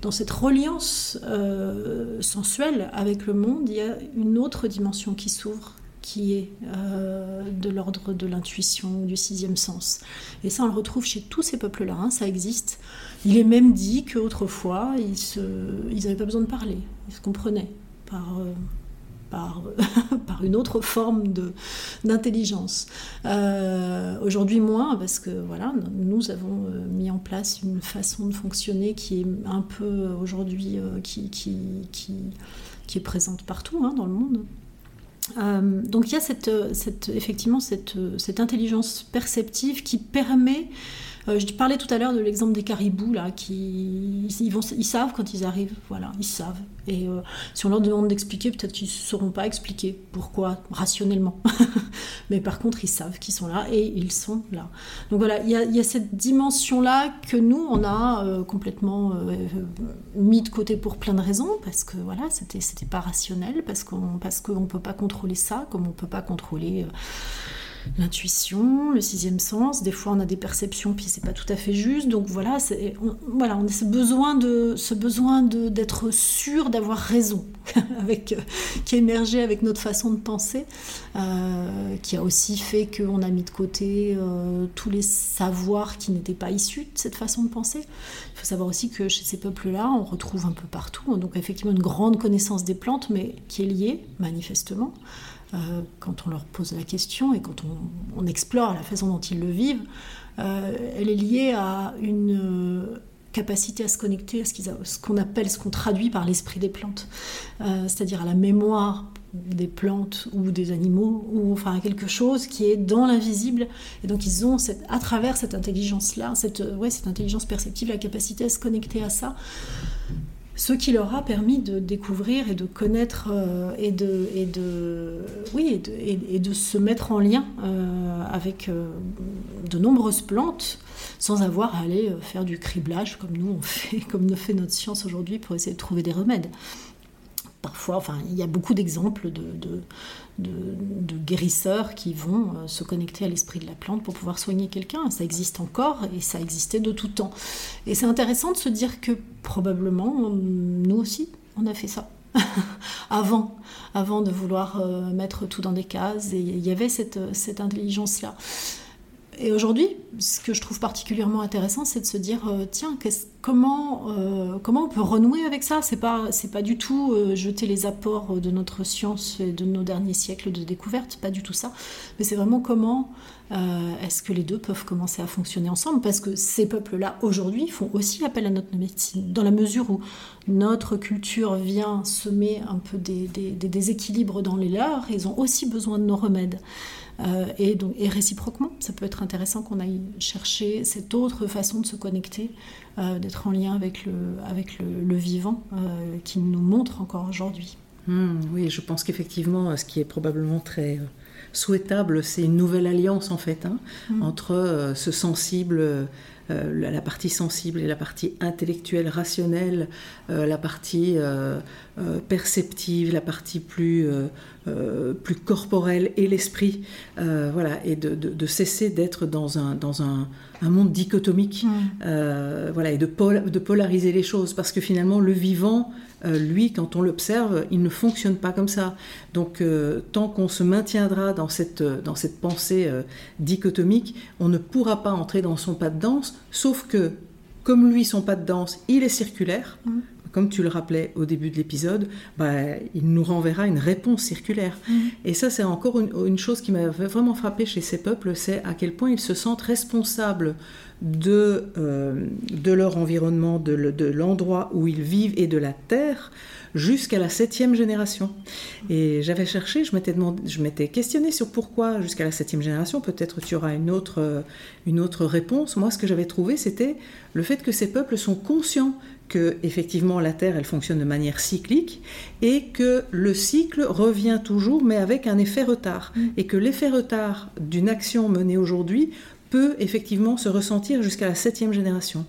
dans cette reliance euh, sensuelle avec le monde, il y a une autre dimension qui s'ouvre, qui est euh, de l'ordre de l'intuition, du sixième sens. Et ça, on le retrouve chez tous ces peuples-là, hein, ça existe. Il est même dit qu'autrefois, ils n'avaient pas besoin de parler, ils se comprenaient par, par, une autre forme d'intelligence. Euh, aujourd'hui moins, parce que voilà, nous avons euh, mis en place une façon de fonctionner qui est un peu euh, aujourd'hui qui, est présente partout hein, dans le monde. donc il y a cette, effectivement cette intelligence perceptive qui permet euh, je parlais tout à l'heure de l'exemple des caribous, là, qui ils, savent quand ils arrivent, voilà, ils savent. Et euh, si on leur demande d'expliquer, peut-être qu'ils ne sauront pas expliquer pourquoi, rationnellement. Mais par contre, ils savent qu'ils sont là et ils sont là. Donc voilà, il y a, cette dimension-là que nous, on a euh, complètement mis de côté pour plein de raisons, parce que voilà, c'était, c'était pas rationnel, parce qu'on parce qu'on peut pas contrôler ça, comme on peut pas contrôler l'intuition, le sixième sens. Des fois, on a des perceptions, puis c'est pas tout à fait juste. Donc voilà, on, voilà, on a ce besoin de, ce besoin d'être sûr d'avoir raison, avec, euh, qui émergé avec notre façon de penser, euh, qui a aussi fait qu'on a mis de côté euh, tous les savoirs qui n'étaient pas issus de cette façon de penser. Il faut savoir aussi que chez ces peuples-là, on retrouve un peu partout, donc effectivement une grande connaissance des plantes, mais qui est liée manifestement euh, quand on leur pose la question et quand on, explore la façon dont ils le vivent, euh, elle est liée à une euh, capacité à se connecter à ce qu'on appelle, ce qu'on traduit par l'esprit des plantes, c'est-à-dire à la mémoire des plantes ou des animaux, ou enfin quelque chose qui est dans l'invisible. Et donc ils ont, à travers cette intelligence-là, cette, ouais, cette intelligence perceptive, la capacité à se connecter à ça ce qui leur a permis de découvrir et de connaître euh, et, de, oui, et, de, se mettre en lien euh, avec euh, de nombreuses plantes sans avoir à aller faire du criblage comme nous on fait, comme le fait notre science aujourd'hui pour essayer de trouver des remèdes. Parfois, enfin, il y a beaucoup d'exemples de, de, guérisseurs qui vont euh, se connecter à l'esprit de la plante pour pouvoir soigner quelqu'un. Ça existe encore et ça existait de tout temps. Et c'est intéressant de se dire que probablement, nous aussi, on a fait ça. avant, avant de vouloir euh, mettre tout dans des cases. Et il y avait cette, cette intelligence-là. Et aujourd'hui, ce que je trouve particulièrement intéressant, c'est de se dire, euh, tiens, comment, euh, comment on peut renouer avec ça? C'est pas, pas du tout euh, jeter les apports de notre science et de nos derniers siècles de découverte, pas du tout ça. Mais c'est vraiment comment est-ce que les deux peuvent commencer à fonctionner ensemble? Parce que ces peuples-là, aujourd'hui, font aussi appel à notre médecine, dans la mesure où notre culture vient semer un peu des, des déséquilibres dans les leurs, ils ont aussi besoin de nos remèdes. Euh, et, donc, et réciproquement, ça peut être intéressant qu'on aille chercher cette autre façon de se connecter, euh, d'être en lien avec le, avec le, vivant euh, qui nous montre encore aujourd'hui. Hmm, oui, je pense qu'effectivement, ce qui est probablement très souhaitable, c'est une nouvelle alliance en fait hein, hmm. entre ce sensible euh, la partie sensible et la partie intellectuelle, rationnelle, euh, la partie euh, perceptive, la partie plus, plus corporelle et l'esprit, voilà, et de, cesser d'être dans un, dans un, monde dichotomique, voilà, et de, de polariser les choses, parce que finalement le vivant lui, quand on l'observe, il ne fonctionne pas comme ça. Donc, euh, tant qu'on se maintiendra dans cette, euh, dans cette pensée dichotomique, on ne pourra pas entrer dans son pas de danse, sauf que, comme lui, son pas de danse, il est circulaire. Mmh. Comme tu le rappelais au début de l'épisode, bah, il nous renverra une réponse circulaire. Mmh. Et ça, c'est encore une, une chose qui m'a vraiment frappé chez ces peuples, c'est à quel point ils se sentent responsables de, euh, de leur environnement, de, l'endroit où ils vivent et de la terre jusqu'à la septième génération. Et j'avais cherché, je m'étais, demandé, je m'étais questionné sur pourquoi jusqu'à la septième génération. Peut-être tu auras une autre, une autre réponse. Moi, ce que j'avais trouvé, c'était le fait que ces peuples sont conscients que effectivement la Terre elle fonctionne de manière cyclique et que le cycle revient toujours mais avec un effet retard mm. et que l'effet retard d'une action menée aujourd'hui peut effectivement se ressentir jusqu'à la septième génération.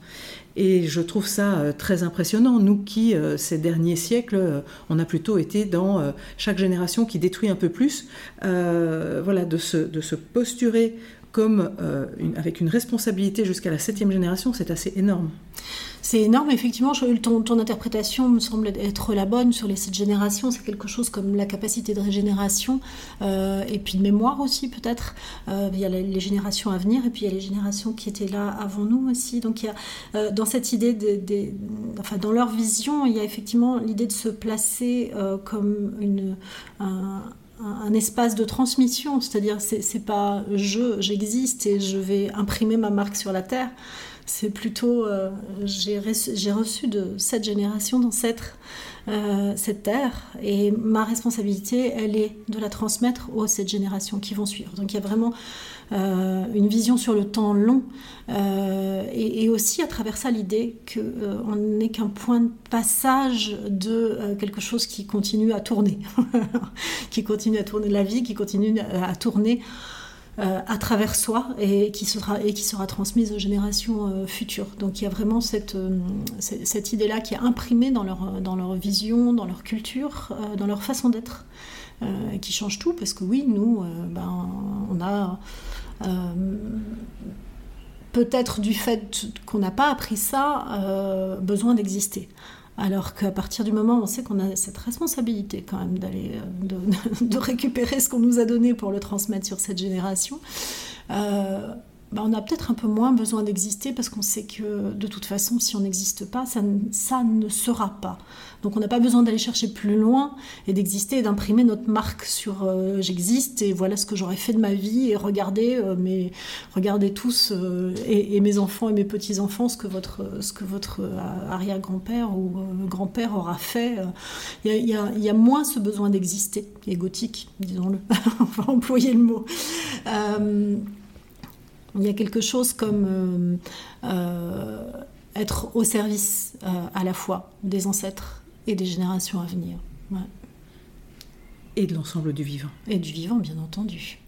Et je trouve ça euh, très impressionnant, nous qui, euh, ces derniers siècles, euh, on a plutôt été dans chaque génération qui détruit un peu plus, voilà, de se, de se posturer comme avec une responsabilité jusqu'à la septième génération, c'est assez énorme. C'est énorme, effectivement. Ton, ton, interprétation me semble être la bonne sur les sept générations. C'est quelque chose comme la capacité de régénération euh, et puis de mémoire aussi, peut-être. Euh, il y a les, générations à venir et puis il y a les générations qui étaient là avant nous aussi. Donc, il y a, euh, dans cette idée, enfin, dans leur vision, il y a effectivement l'idée de se placer comme une, un, espace de transmission, c'est-à-dire c'est pas je, j'existe et je vais imprimer ma marque sur la terre, c'est plutôt, euh, j'ai reçu de cette génération d'ancêtres euh, cette terre et ma responsabilité, elle est de la transmettre aux sept générations qui vont suivre. Donc il y a vraiment euh, une vision sur le temps long et, aussi à travers ça l'idée qu'on n'est qu'un point de passage de quelque chose qui continue à tourner, qui continue à tourner la vie, qui continue à tourner à travers soi et qui sera, transmise aux générations euh, futures. Donc il y a vraiment cette, euh, idée-là qui est imprimée dans leur, dans leur vision, dans leur culture, dans leur façon d'être, qui change tout parce que oui, nous, ben, on a peut-être du fait qu'on n'a pas appris ça, besoin d'exister. Alors qu'à partir du moment où on sait qu'on a cette responsabilité quand même d'aller euh, de, récupérer ce qu'on nous a donné pour le transmettre sur cette génération, euh, bah, on a peut-être un peu moins besoin d'exister parce qu'on sait que de toute façon, si on n'existe pas, ça, ne sera pas. Donc on n'a pas besoin d'aller chercher plus loin et d'exister et d'imprimer notre marque sur euh, j'existe et voilà ce que j'aurais fait de ma vie et regardez, euh, mes, regardez tous euh, et, mes enfants et mes petits-enfants ce que votre, votre arrière-grand-père ou grand-père aura fait. Il y, y, a moins ce besoin d'exister, égotique, disons-le, on va employer le mot. Il y a quelque chose comme euh, euh, être au service euh, à la fois des ancêtres et des générations à venir. Et de l'ensemble du vivant. Et du vivant, bien entendu.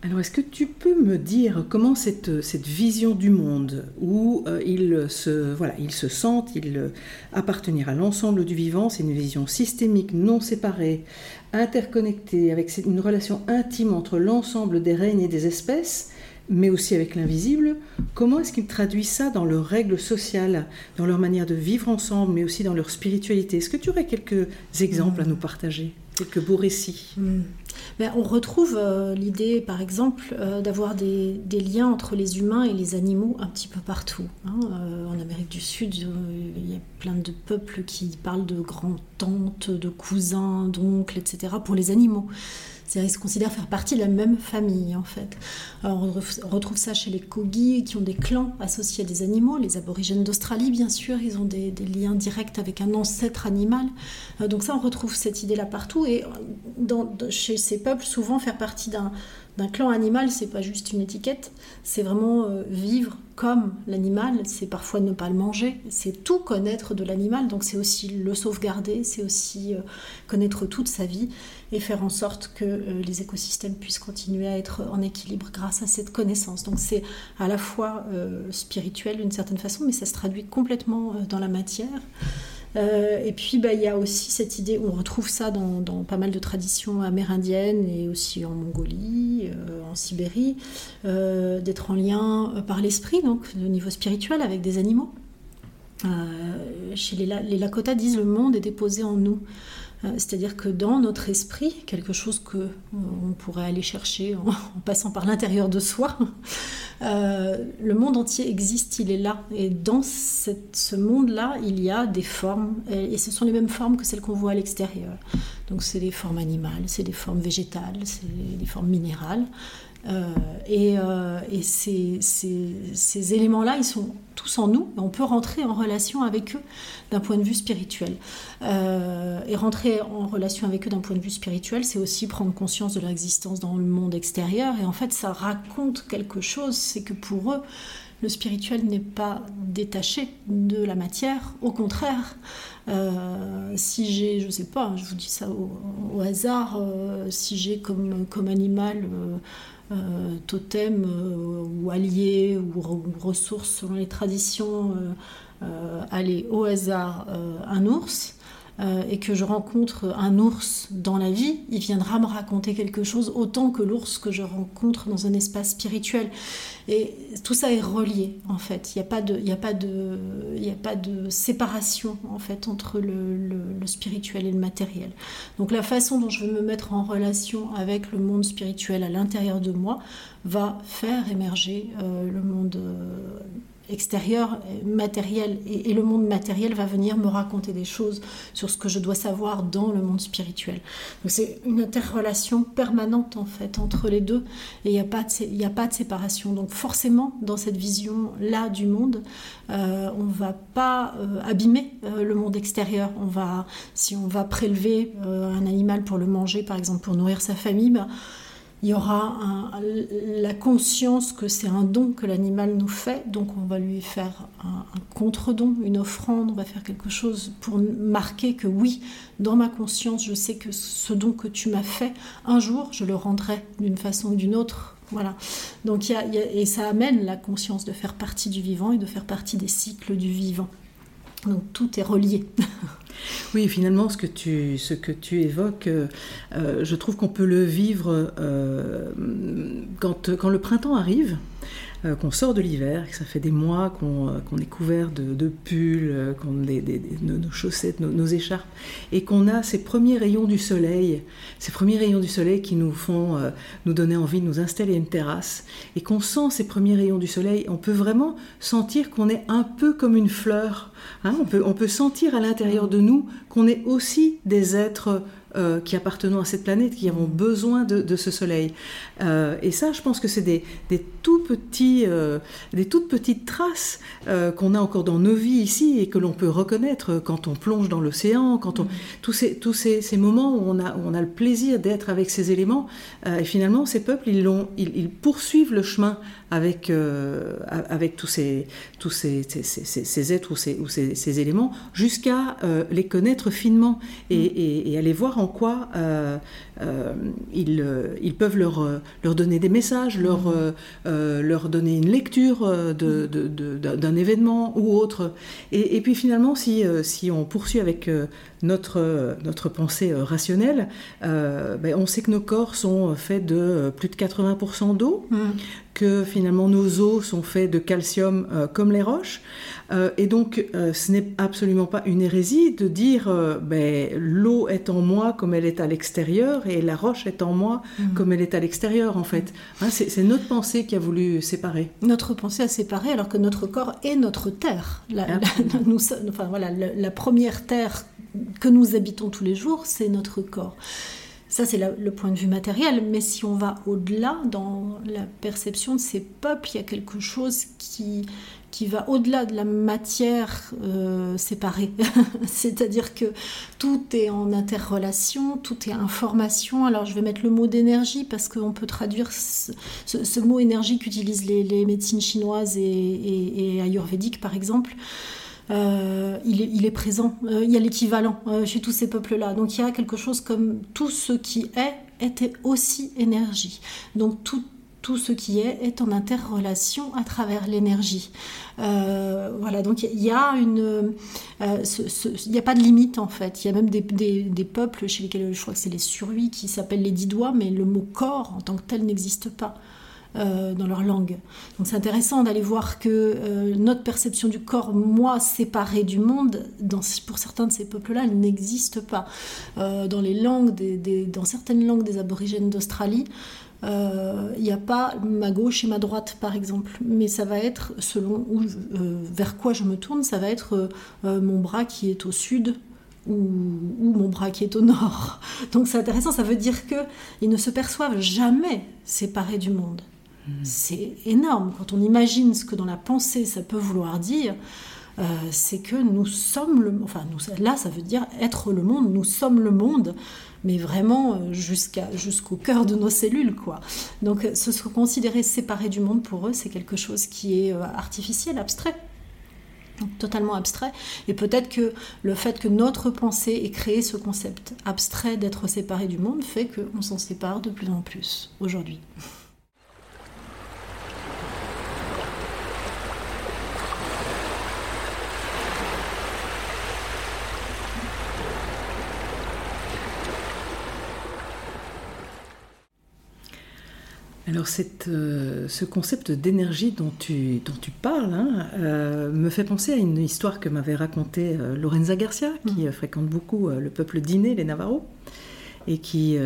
Alors, est-ce que tu peux me dire comment cette, cette vision du monde, où euh, ils, se, voilà, ils se sentent ils, euh, appartenir à l'ensemble du vivant, c'est une vision systémique, non séparée, interconnectée, avec une relation intime entre l'ensemble des règnes et des espèces, mais aussi avec l'invisible. Comment est-ce qu'ils traduisent ça dans leurs règles sociales, dans leur manière de vivre ensemble, mais aussi dans leur spiritualité? Est-ce que tu aurais quelques exemples à nous partager Quelques beaux récits? Hmm. Ben, On retrouve euh, l'idée, par exemple, euh, d'avoir des, liens entre les humains et les animaux un petit peu partout. Hein. Euh, en Amérique du Sud, il y a plein de peuples qui parlent de grands-tantes, de cousins, d'oncles, etc. pour les animaux. C'est-à-dire qu'ils se considèrent faire partie de la même famille, en fait. On retrouve ça chez les Kogi, qui ont des clans associés à des animaux. Les aborigènes d'Australie, bien sûr, ils ont des, liens directs avec un ancêtre animal. Euh, donc ça, on retrouve cette idée-là partout. Et chez ces peuples, souvent, faire partie d'un d'un clan animal, c'est pas juste une étiquette, c'est vraiment euh, vivre comme l'animal, c'est parfois ne pas le manger, c'est tout connaître de l'animal, donc c'est aussi le sauvegarder, c'est aussi euh, connaître toute sa vie et faire en sorte que euh, les écosystèmes puissent continuer à être en équilibre grâce à cette connaissance. Donc c'est à la fois spirituel d'une certaine façon, mais ça se traduit complètement dans la matière. Euh, et puis, bah, il y a aussi cette idée, on retrouve ça dans, pas mal de traditions amérindiennes et aussi en Mongolie, euh, en Sibérie, euh, d'être en lien par l'esprit, donc au niveau spirituel, avec des animaux. chez les, les Lakota disent le monde est déposé en nous. Euh, c'est-à-dire que dans notre esprit, quelque chose que on pourrait aller chercher en, passant par l'intérieur de soi, euh, le monde entier existe, il est là. Et dans ce monde-là, il y a des formes, et, ce sont les mêmes formes que celles qu'on voit à l'extérieur. Donc c'est des formes animales, c'est des formes végétales, c'est des formes minérales. Euh, et, euh, ces, éléments-là, ils sont tous en nous, et on peut rentrer en relation avec eux d'un point de vue spirituel. Euh, et rentrer en relation avec eux d'un point de vue spirituel, c'est aussi prendre conscience de leur existence dans le monde extérieur. Et en fait, ça raconte quelque chose, c'est que pour eux, le spirituel n'est pas détaché de la matière, au contraire. si j'ai, je sais pas, je vous dis ça au, hasard, si j'ai comme animal euh, totem euh, ou allié ou, ressource selon les traditions, euh, aller au hasard un ours. Et que je rencontre un ours dans la vie, il viendra me raconter quelque chose autant que l'ours que je rencontre dans un espace spirituel. Et tout ça est relié en fait. Il n'y a, pas de, a, a pas de séparation en fait entre le, spirituel et le matériel. Donc la façon dont je veux me mettre en relation avec le monde spirituel à l'intérieur de moi va faire émerger euh, le monde euh, extérieur, matériel, et, le monde matériel va venir me raconter des choses sur ce que je dois savoir dans le monde spirituel. Donc c'est une interrelation permanente en fait entre les deux, et il n'y a, pas de, a pas de séparation. Donc forcément, dans cette vision-là du monde, euh, on ne va pas euh, abîmer euh, le monde extérieur. On va, si on va prélever un animal pour le manger, par exemple pour nourrir sa famille, ben, il y aura la conscience que c'est un don que l'animal nous fait, donc on va lui faire un, contre-don, une offrande, on va faire quelque chose pour marquer que oui, dans ma conscience, je sais que ce don que tu m'as fait, un jour, je le rendrai d'une façon ou d'une autre. Voilà. Donc, et ça amène la conscience de faire partie du vivant et de faire partie des cycles du vivant. Donc tout est relié. Oui, finalement, ce que tu, ce que tu évoques, euh, euh, je trouve qu'on peut le vivre euh, quand, quand, le printemps arrive. Euh, qu'on sort de l'hiver, que ça fait des mois qu'on euh, est couvert de, pulls, euh, qu'on des, nos, chaussettes, nos, écharpes, et qu'on a ces premiers rayons du soleil, ces premiers rayons du soleil qui nous font nous donner envie de nous installer à une terrasse, et qu'on sent ces premiers rayons du soleil, on peut vraiment sentir qu'on est un peu comme une fleur. Hein. on peut sentir à l'intérieur de nous qu'on est aussi des êtres euh, qui appartenons à cette planète, qui avons besoin de, ce soleil. Euh, et ça, je pense que c'est des, tout petits, euh, des toutes petites traces qu'on a encore dans nos vies ici et que l'on peut reconnaître quand on plonge dans l'océan, quand on tous ces tous ces, moments où on a on a le plaisir d'être avec ces éléments. et finalement, ces peuples, ils, ils, ils poursuivent le chemin avec, avec tous ces, tous ces, ces, êtres ou ces, ou ces, éléments jusqu'à les connaître finement et, mm. et, et, aller voir en quoi euh, ils, euh, ils, peuvent leur, leur donner des messages, leur, leur donner une lecture d'un de, de, événement ou autre. Et, et puis finalement, si, si, on poursuit avec notre, notre pensée rationnelle, ben on sait que nos corps sont faits de plus de 80% d'eau, mm que finalement nos os sont faits de calcium comme les roches. et donc, ce n'est absolument pas une hérésie de dire ben, l'eau est en moi comme elle est à l'extérieur et la roche est en moi mm. comme elle est à l'extérieur, en fait. Hein, c'est notre pensée qui a voulu séparer. Notre pensée a séparé alors que notre corps est notre terre. La, nous, enfin, voilà, la première terre que nous habitons tous les jours, c'est notre corps. Ça, c'est le point de vue matériel, mais si on va au-delà dans la perception de ces peuples, il y a quelque chose qui, qui va au-delà de la matière euh, séparée. C'est-à-dire que tout est en interrelation, tout est information. Alors je vais mettre le mot d'énergie parce qu'on peut traduire ce, mot énergie qu'utilisent les, médecines chinoises et, et ayurvédiques par exemple. Euh, il, est, présent. Euh, il y a l'équivalent chez tous ces peuples-là. Donc il y a quelque chose comme tout ce qui est était aussi énergie. Donc tout, tout ce qui est est en interrelation à travers l'énergie. voilà, donc il y a une, il n'y a pas de limite en fait. Il y a même des, peuples chez lesquels je crois que c'est les surhuis qui s'appellent les dix doigts, mais le mot corps en tant que tel n'existe pas. Euh, dans leur langue. Donc c'est intéressant d'aller voir que euh, notre perception du corps, moi, séparé du monde, pour certains de ces peuples-là, elle n'existe pas. Euh, dans, les langues dans certaines langues des aborigènes d'Australie, il n'y a pas ma gauche et ma droite, par exemple. Mais ça va être, selon où, vers quoi je me tourne, ça va être mon bras qui est au sud ou, ou, mon bras qui est au nord. Donc c'est intéressant, ça veut dire qu'ils ne se perçoivent jamais séparés du monde. C'est énorme. Quand on imagine ce que dans la pensée ça peut vouloir dire, euh, c'est que nous sommes le enfin nous, là ça veut dire être le monde, nous sommes le monde, mais vraiment euh, jusqu'à, jusqu'au cœur de nos cellules. quoi. Donc euh, se considérer séparé du monde pour eux, c'est quelque chose qui est artificiel, abstrait. totalement abstrait. Et peut-être que le fait que notre pensée ait créé ce concept abstrait d'être séparé du monde fait qu'on s'en sépare de plus en plus aujourd'hui. Alors euh, ce concept d'énergie dont tu, dont tu parles hein, euh, me fait penser à une histoire que m'avait racontée euh, Lorenza Garcia, qui mm. fréquente beaucoup le peuple dîner, les Navarros, et qui,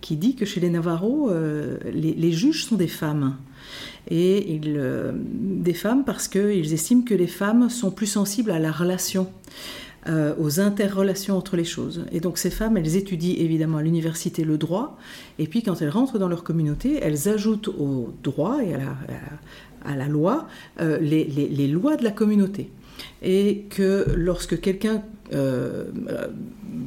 qui dit que chez les Navarros, les, juges sont des femmes. Et des femmes parce qu'ils estiment que les femmes sont plus sensibles à la relation. Euh, aux interrelations entre les choses. Et donc ces femmes, elles étudient évidemment à l'université le droit, et puis quand elles rentrent dans leur communauté, elles ajoutent au droit et à la, loi euh, les, lois de la communauté. Et que lorsque quelqu'un euh,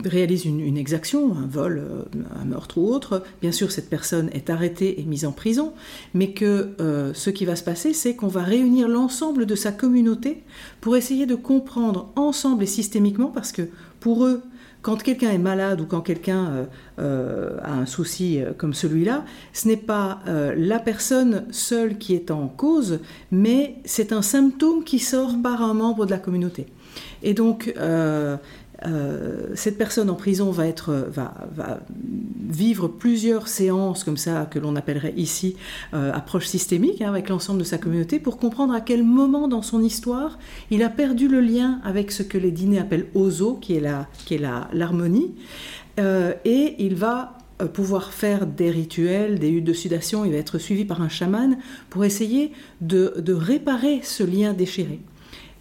réalise une, exaction, un vol, euh, un meurtre ou autre, bien sûr cette personne est arrêtée et mise en prison, mais que euh, ce qui va se passer, c'est qu'on va réunir l'ensemble de sa communauté pour essayer de comprendre ensemble et systémiquement, parce que pour eux, quand quelqu'un est malade ou quand quelqu'un a un souci comme celui-là, ce n'est pas la personne seule qui est en cause, mais c'est un symptôme qui sort par un membre de la communauté. Et donc, euh, euh, cette personne en prison va, être, va, vivre plusieurs séances comme ça, que l'on appellerait ici euh, approche systémique, hein, avec l'ensemble de sa communauté, pour comprendre à quel moment dans son histoire il a perdu le lien avec ce que les dîners appellent ozo, qui est la, l'harmonie, et il va pouvoir faire des rituels, des huttes de sudation, il va être suivi par un chaman pour essayer de réparer ce lien déchiré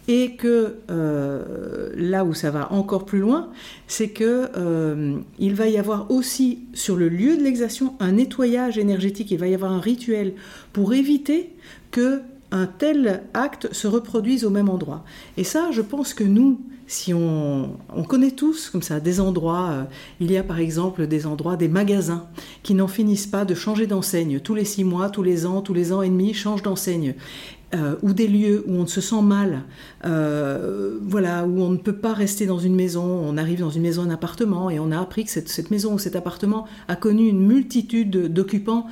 et que euh, là où ça va encore plus loin, c'est que euh, il va y avoir aussi sur le lieu de l'exaction un nettoyage énergétique, il va y avoir un rituel pour éviter que un tel acte se reproduise au même endroit. Et ça, je pense que nous, si on, on connaît tous comme ça des endroits, euh, il y a par exemple des endroits, des magasins qui n'en finissent pas de changer d'enseigne. Tous les six mois, tous les ans, tous les ans et demi, changent d'enseigne. Euh, ou des lieux où on se sent mal, euh, voilà, où on ne peut pas rester dans une maison, on arrive dans une maison, un appartement, et on a appris que cette, maison ou cet appartement a connu une multitude d'occupants.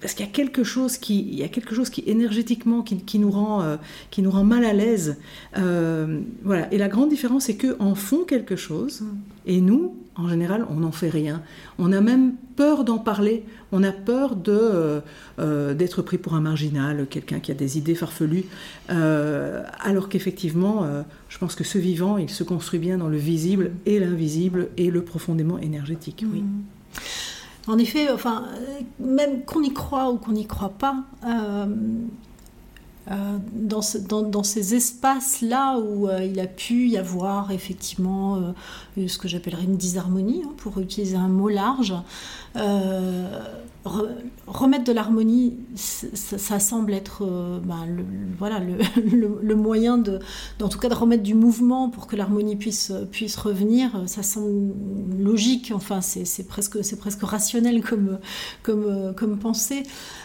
Parce qu'il y a quelque chose qui, y a quelque chose qui énergétiquement qui, nous rend, euh, nous rend mal à l'aise. Euh, voilà. Et la grande différence, c'est qu'eux en font quelque chose, et nous, en général, on n'en fait rien. On a même peur d'en parler. On a peur euh, d'être pris pour un marginal, quelqu'un qui a des idées farfelues. alors qu'effectivement, je pense que ce vivant, il se construit bien dans le visible et l'invisible et le profondément énergétique. Oui. Mm. En effet, enfin, même qu'on y croit ou qu'on n'y croit pas, euh, euh, dans, ces espaces-là où euh, il a pu y avoir effectivement ce que j'appellerais une disharmonie, hein, pour utiliser un mot large, remettre de l'harmonie, ça, semble être euh, ben, le, voilà, le, moyen de, en tout cas de remettre du mouvement pour que l'harmonie puisse, revenir. Ça semble logique, enfin c'est presque, presque rationnel comme, comme, comme pensée.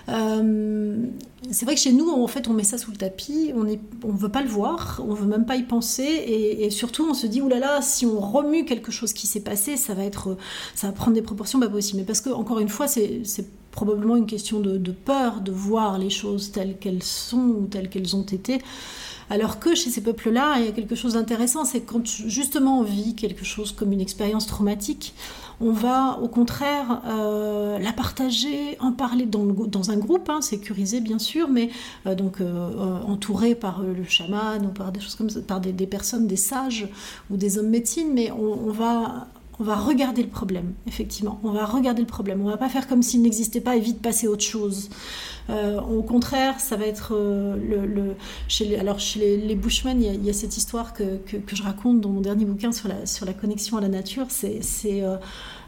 Euh, c'est vrai que chez nous, en fait, on met ça sous le tapis, on ne veut pas le voir, on veut même pas y penser, et, surtout on se dit, oulala, là là, si on remue quelque chose qui s'est passé, ça va, être, ça prendre des proportions pas possibles. Mais parce que, encore une fois, c'est probablement une question de, peur de voir les choses telles qu'elles sont ou telles qu'elles ont été. Alors que chez ces peuples-là, il y a quelque chose d'intéressant, c'est quand justement on vit quelque chose comme une expérience traumatique, on va au contraire euh, la partager, en parler dans, un groupe, hein, sécurisé bien sûr, mais euh, donc euh, entouré par le chaman ou par des choses comme par des, personnes, des sages ou des hommes médecine, mais on va on va regarder le problème, effectivement. On va regarder le problème. On va pas faire comme s'il n'existait pas et vite passer à autre chose. Euh, au contraire, ça va être euh, le, chez les, alors chez les, Bushmen, il y, a, cette histoire que, je raconte dans mon dernier bouquin sur la, sur la connexion à la nature. C'est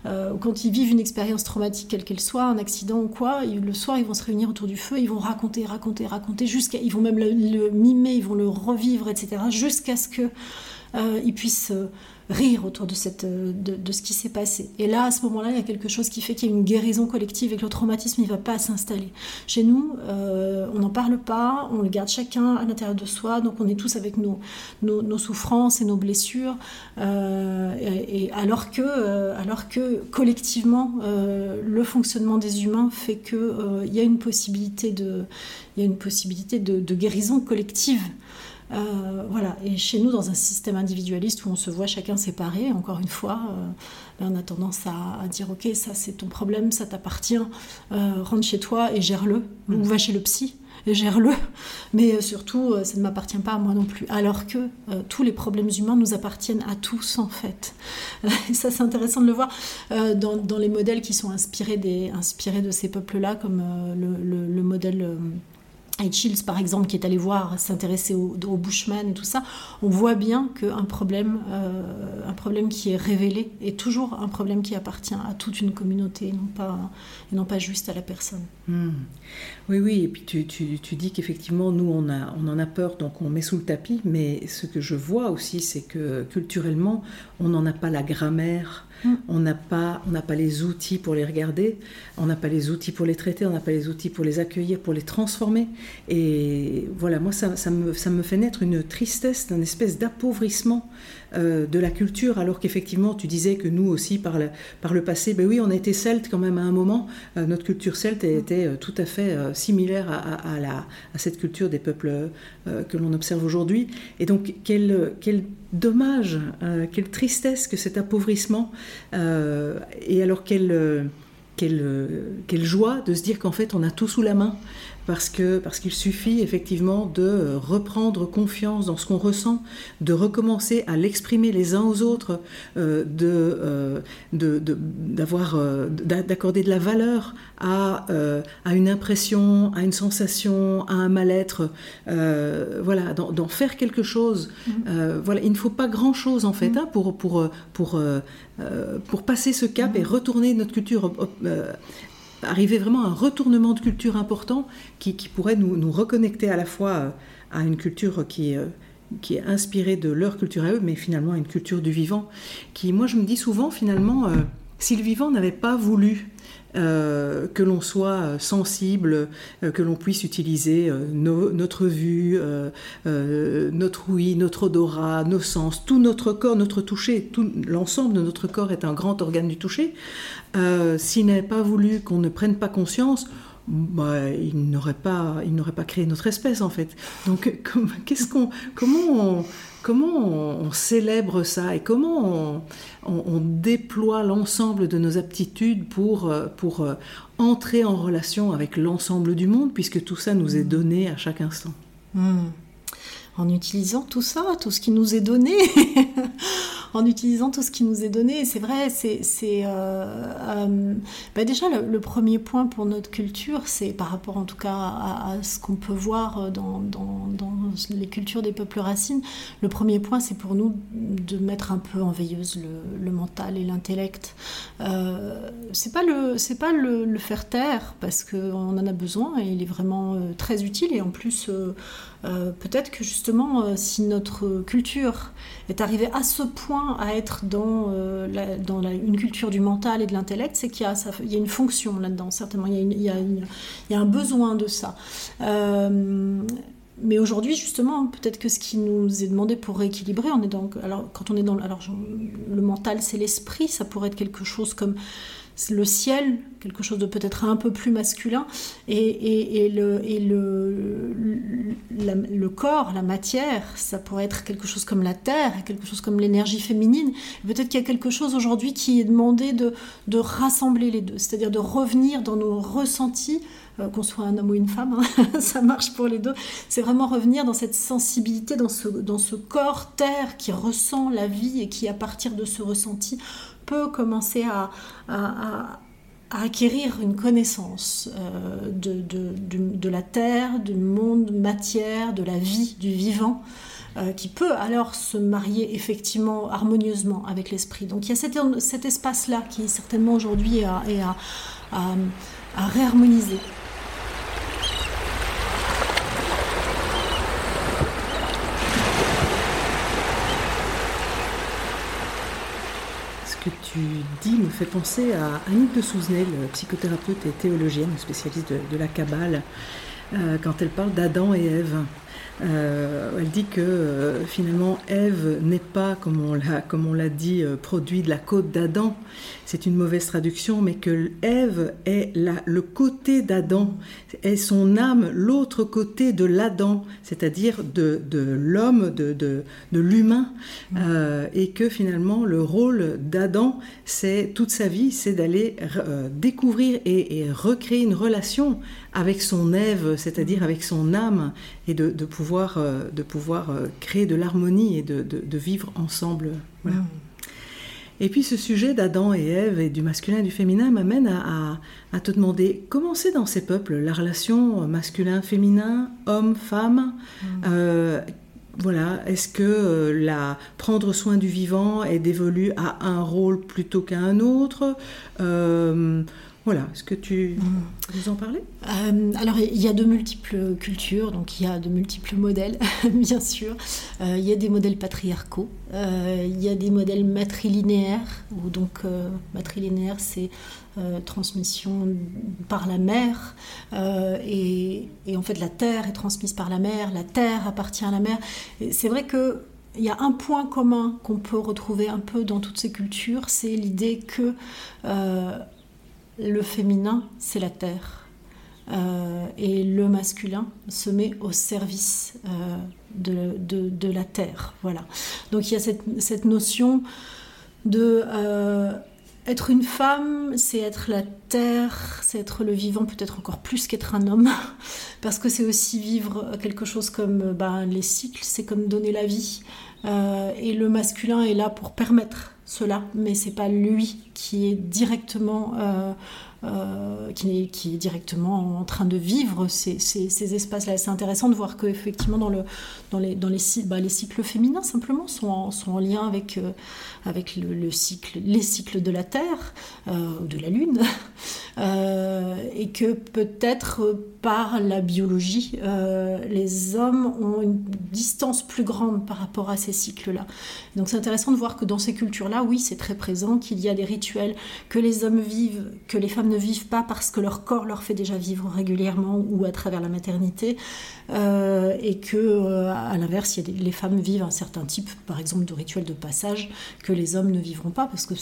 euh, quand ils vivent une expérience traumatique, quelle qu'elle soit, un accident ou quoi, le soir ils vont se réunir autour du feu, ils vont raconter, raconter, raconter, jusqu'à, ils vont même le, le, mimer, ils vont le revivre, etc., jusqu'à ce que ils puissent rire autour de, cette, de, ce qui s'est passé. Et là, à ce moment-là, il y a quelque chose qui fait qu'il y a une guérison collective et que le traumatisme, ne va pas s'installer. Chez nous, euh, on n'en parle pas, on le garde chacun à l'intérieur de soi, donc on est tous avec nos, nos, souffrances et nos blessures, euh, et, alors, que, euh, alors que collectivement, le fonctionnement des humains fait qu'il y a une possibilité de, y a une possibilité de, de guérison collective. Euh, voilà. Et chez nous, dans un système individualiste où on se voit chacun séparé, encore une fois, euh, on a tendance à, dire ok, ça c'est ton problème, ça t'appartient, euh, rentre chez toi et gère-le, ou mm. va chez le psy et gère-le, mais surtout ça ne m'appartient pas à moi non plus. Alors que tous les problèmes humains nous appartiennent à tous en fait. Et ça c'est intéressant de le voir dans, les modèles qui sont inspirés, des, inspirés de ces peuples-là, comme le, le modèle Chills, par exemple, qui est allé voir, s'intéresser aux au Bushman tout ça, on voit bien qu'un problème, euh, un problème qui est révélé est toujours un problème qui appartient à toute une communauté, et non pas, et non pas juste à la personne. Hmm. Oui, oui, et puis tu, tu, tu dis qu'effectivement, nous, on, a, on en a peur, donc on met sous le tapis, mais ce que je vois aussi, c'est que culturellement, on n'en a pas la grammaire, On n'a pas, les outils pour les regarder, on n'a pas les outils pour les traiter, on n'a pas les outils pour les accueillir, pour les transformer. Et voilà, moi, ça, me, ça me fait naître une tristesse, une espèce d'appauvrissement euh, de la culture, alors qu'effectivement, tu disais que nous aussi, par le, passé, ben oui, on a été celtes quand même à un moment. Euh, notre culture celte était euh, tout à fait similaire à, cette culture des peuples que l'on observe aujourd'hui. Et donc, quel, dommage, quelle tristesse que cet appauvrissement, et alors quelle joie de se dire qu'en fait, on a tout sous la main parce que parce qu'il suffit effectivement de euh, reprendre confiance dans ce qu'on ressent, de recommencer à l'exprimer les uns aux autres, euh, euh, de, d'avoir d'accorder de la valeur à, à une impression, à une sensation, à un mal-être, voilà, d'en faire quelque chose. Mm-hmm. voilà, il ne faut pas grand chose en fait mm-hmm. hein, pour pour pour pour passer ce cap et mm-hmm. retourner notre culture arriver vraiment à un retournement de culture important qui, pourrait nous, reconnecter à la fois euh, à une culture qui, euh, qui est inspirée de leur culture à eux, mais finalement à une culture du vivant, qui, moi je me dis souvent, finalement, euh, si le vivant n'avait pas voulu euh, que l'on soit sensible, euh, que l'on puisse utiliser euh, notre vue, notre ouïe, notre odorat, nos sens, tout notre corps, notre toucher, tout l'ensemble de notre corps est un grand organe du toucher. s'il n'avait pas voulu qu'on ne prenne pas conscience, bah, il n'aurait pas, il n'aurait pas créé notre espèce en fait. Donc, qu'est-ce qu'on, comment on, comment on, célèbre ça et comment on, déploie l'ensemble de nos aptitudes pour, euh, pour euh, entrer en relation avec l'ensemble du monde, puisque tout ça nous est donné à chaque instant? Hmm en utilisant tout ça, tout ce qui nous est donné, en utilisant tout ce qui nous est donné. C'est vrai, c'est euh, euh, bah déjà le, premier point pour notre culture, c'est par rapport en tout cas à, ce qu'on peut voir dans, dans, les cultures des peuples racines. Le premier point, c'est pour nous de mettre un peu en veilleuse le, mental et l'intellect. Euh, c'est pas le c'est pas le, le, faire taire parce qu'on en a besoin et il est vraiment euh, très utile et en plus peut-être que justement, euh, si notre culture est arrivée à ce point à être dans, euh, une culture du mental et de l'intellect, c'est qu'il y, y, a une fonction là-dedans, certainement. Il y, a il, a un besoin de ça. mais aujourd'hui, justement, peut-être que ce qui nous est demandé pour rééquilibrer, on est dans, quand on est dans, le mental, c'est l'esprit, ça pourrait être quelque chose comme le ciel, quelque chose de peut-être un peu plus masculin, et, le, et le, le, corps, la matière, ça pourrait être quelque chose comme la terre, quelque chose comme l'énergie féminine. Peut-être qu'il y a quelque chose aujourd'hui qui est demandé de, de rassembler les deux, c'est-à-dire de revenir dans nos ressentis, euh, qu'on soit un homme ou une femme, hein, ça marche pour les deux. C'est vraiment revenir dans cette sensibilité, dans ce, dans ce corps terre qui ressent la vie et qui, à partir de ce ressenti, peut commencer à, acquérir une connaissance euh, de, la terre, du monde matière, de la vie, du vivant, euh, qui peut alors se marier effectivement harmonieusement avec l'esprit. Donc il y a cet, espace-là qui certainement aujourd'hui est à, à réharmoniser. Que tu dis me fait penser à Annick de Souzenel, psychothérapeute et théologienne, spécialiste de, la Kabbale, euh, quand elle parle d'Adam et Ève. Euh, elle dit que euh, finalement Ève n'est pas, comme on l'a, comme on l'a dit, produit de la côte d'Adam. C'est une mauvaise traduction, mais que Ève est la, le côté d'Adam, est son âme, l'autre côté de l'Adam, c'est-à-dire de, de l'homme, de, de, de l'humain, mmh. et que finalement le rôle d'Adam, c'est toute sa vie, c'est d'aller découvrir et, et recréer une relation avec son Ève, c'est-à-dire mmh. avec son âme, et de, pouvoir, euh, de pouvoir euh, créer de l'harmonie et de, de, vivre ensemble. Voilà. Mmh. Et puis ce sujet d'Adam et Ève et du masculin et du féminin m'amène à, à, te demander comment c'est dans ces peuples la relation masculin-féminin, homme-femme. Mmh. Euh, voilà, est-ce que la prendre soin du vivant est dévolu à un rôle plutôt qu'à un autre voilà, est-ce que tu mm. vous en parler? Euh, Alors, il y a de multiples cultures, donc il y a de multiples modèles, bien sûr. Euh, il y a des modèles patriarcaux, euh, il y a des modèles matrilinéaires, où donc matrilinéaire, c'est transmission par la mère, et, et, en fait, la terre est transmise par la mère, la terre appartient à la mère. C'est vrai que il y a un point commun qu'on peut retrouver un peu dans toutes ces cultures, c'est l'idée que le féminin, c'est la terre. Euh, et le masculin se met au service euh, de, la terre. Voilà. Donc il y a cette, notion de euh, être une femme, c'est être la terre, c'est être le vivant, peut-être encore plus qu'être un homme, parce que c'est aussi vivre quelque chose comme bah, les cycles, c'est comme donner la vie. et le masculin est là pour permettre cela, mais c'est pas lui qui est directement euh, qui, est, qui, est, directement en train de vivre ces, ces, espaces-là. C'est intéressant de voir qu'effectivement dans, dans, bah, les cycles féminins simplement sont en, lien avec, euh, les cycles de la Terre, de la Lune, et que peut-être par la biologie, les hommes ont une distance plus grande par rapport à ces cycles-là. Donc c'est intéressant de voir que dans ces cultures-là, oui, c'est très présent, qu'il y a des rituels que les hommes vivent, que les femmes vivent pas parce que leur corps leur fait déjà vivre régulièrement ou à travers la maternité, euh, et que euh, à l'inverse, les femmes vivent un certain type, par exemple, de rituels de passage que les hommes ne vivront pas parce que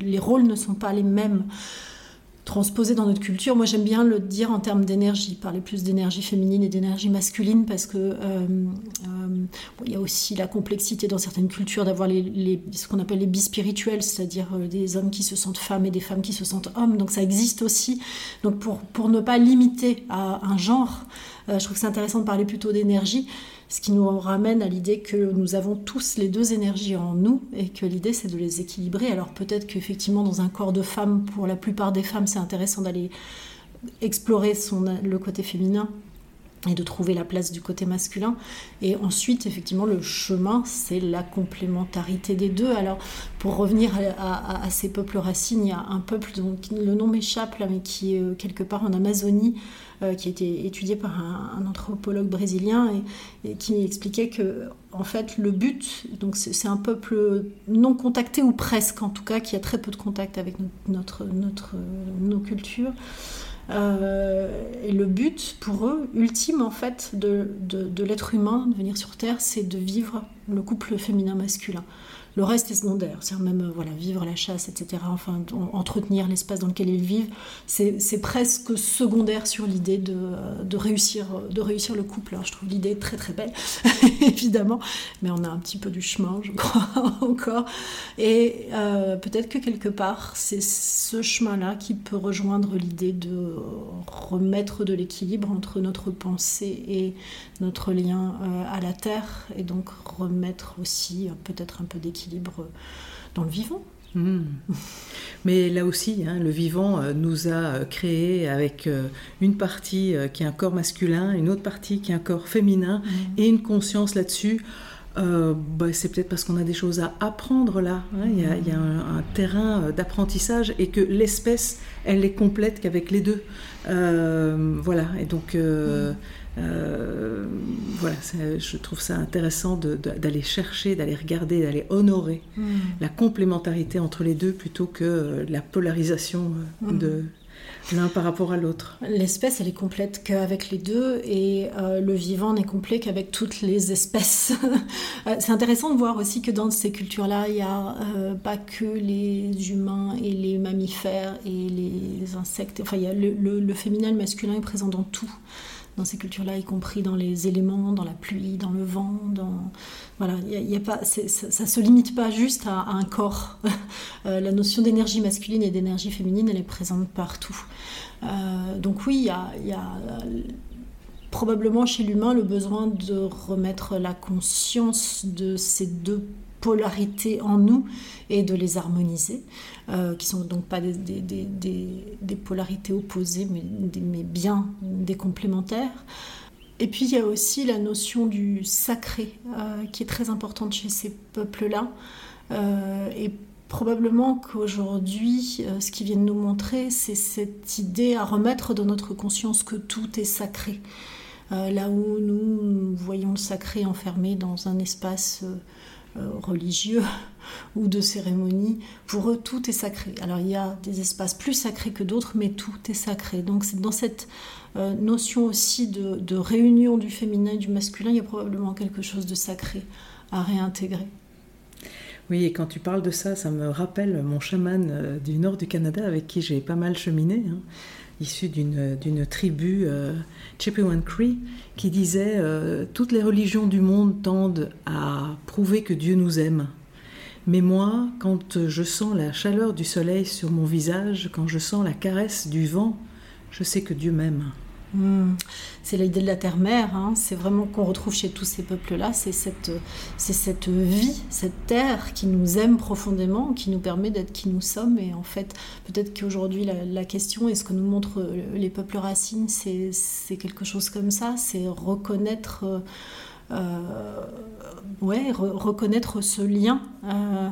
les rôles ne sont pas les mêmes. Transposer dans notre culture. Moi, j'aime bien le dire en termes d'énergie, parler plus d'énergie féminine et d'énergie masculine, parce que euh, euh, il y a aussi la complexité dans certaines cultures d'avoir ce qu'on appelle les bispirituels, c'est-à-dire euh, des hommes qui se sentent femmes et des femmes qui se sentent hommes. Donc ça existe aussi. Donc pour, pour ne pas limiter à un genre, je trouve que c'est intéressant de parler plutôt d'énergie ce qui nous ramène à l'idée que nous avons tous les deux énergies en nous et que l'idée c'est de les équilibrer. Alors peut-être qu'effectivement dans un corps de femme, pour la plupart des femmes, c'est intéressant d'aller explorer le côté féminin et de trouver la place du côté masculin. Et ensuite, effectivement, le chemin, c'est la complémentarité des deux. Alors, pour revenir à, ces peuples racines, il y a un peuple dont le nom m'échappe, mais qui est euh, quelque part en Amazonie, euh, qui a été étudié par un, anthropologue brésilien et, qui expliquait que en fait le but, donc c'est un peuple non contacté ou presque en tout cas, qui a très peu de contact avec notre, notre, nos cultures. Euh, et le but pour eux, ultime en fait, de, de, de l'être humain, de venir sur Terre, c'est de vivre le couple féminin-masculin. Le reste est secondaire, c'est même euh, voilà, vivre la chasse, etc. Enfin, entretenir l'espace dans lequel ils vivent, c'est presque secondaire sur l'idée de, euh, réussir, de réussir le couple. Alors, je trouve l'idée très très belle, évidemment, mais on a un petit peu du chemin, je crois, encore. Et euh, peut-être que quelque part, c'est ce chemin-là qui peut rejoindre l'idée de remettre de l'équilibre entre notre pensée et notre lien à la terre, et donc remettre aussi peut-être un peu d'équilibre dans le vivant. Hmm. Mais là aussi, hein, le vivant euh, nous a euh, créé avec euh, une partie qui est un corps masculin, une autre partie qui est un corps féminin, hmm. et une conscience là-dessus. Bah, c'est peut-être parce qu'on a des choses à apprendre là. Hein. Il y, a, un, terrain d'apprentissage et que l'espèce, elle est complète qu'avec les deux. voilà. Et donc. Hmm. Euh, voilà, je trouve ça intéressant d'aller chercher, d'aller regarder, d'aller honorer hmm. la complémentarité entre les deux plutôt que euh, la polarisation euh, hmm. de l'un par rapport à l'autre. L'espèce, elle est complète qu'avec les deux et le vivant n'est complet qu'avec toutes les espèces. C'est intéressant de voir aussi que dans ces cultures-là, il n'y a pas que les humains et les mammifères et les insectes. Enfin, il y a le, le, le féminin et le masculin est présent dans tout dans ces cultures-là, y compris dans les éléments, dans la pluie, dans le vent. Dans... Voilà, y a pas, ça ne se limite pas juste à, un corps. Euh, la notion d'énergie masculine et d'énergie féminine, elle est présente partout. Euh, donc oui, il y a, y a probablement chez l'humain le besoin de remettre la conscience de ces deux polarités en nous et de les harmoniser, euh, qui sont donc pas des, des, des, polarités opposées, mais, mais, bien des complémentaires. Et puis il y a aussi la notion du sacré, euh, qui est très importante chez ces peuples-là. Euh, et probablement qu'aujourd'hui, ce qu'ils viennent nous montrer, c'est cette idée à remettre dans notre conscience que tout est sacré. là où nous voyons le sacré enfermé dans un espace euh, religieux ou de cérémonie, pour eux tout est sacré. Alors il y a des espaces plus sacrés que d'autres, mais tout est sacré. Donc c'est dans cette euh, notion aussi de, réunion du féminin et du masculin, il y a probablement quelque chose de sacré à réintégrer. Oui, et quand tu parles de ça, ça me rappelle mon chaman euh, du nord du Canada avec qui j'ai pas mal cheminé. Hein issu d'une tribu euh, Chippewan Cree, qui disait euh, Toutes les religions du monde tendent à prouver que Dieu nous aime. Mais moi, quand je sens la chaleur du soleil sur mon visage, quand je sens la caresse du vent, je sais que Dieu m'aime. Hmm. C'est l'idée de la terre-mère, hein. c'est vraiment qu'on retrouve chez tous ces peuples-là, c'est cette, cette vie, cette terre qui nous aime profondément, qui nous permet d'être qui nous sommes. Et en fait, peut-être qu'aujourd'hui, la, question, et ce que nous montrent les peuples racines, c'est quelque chose comme ça, c'est reconnaître, euh, ouais, reconnaître ce lien euh,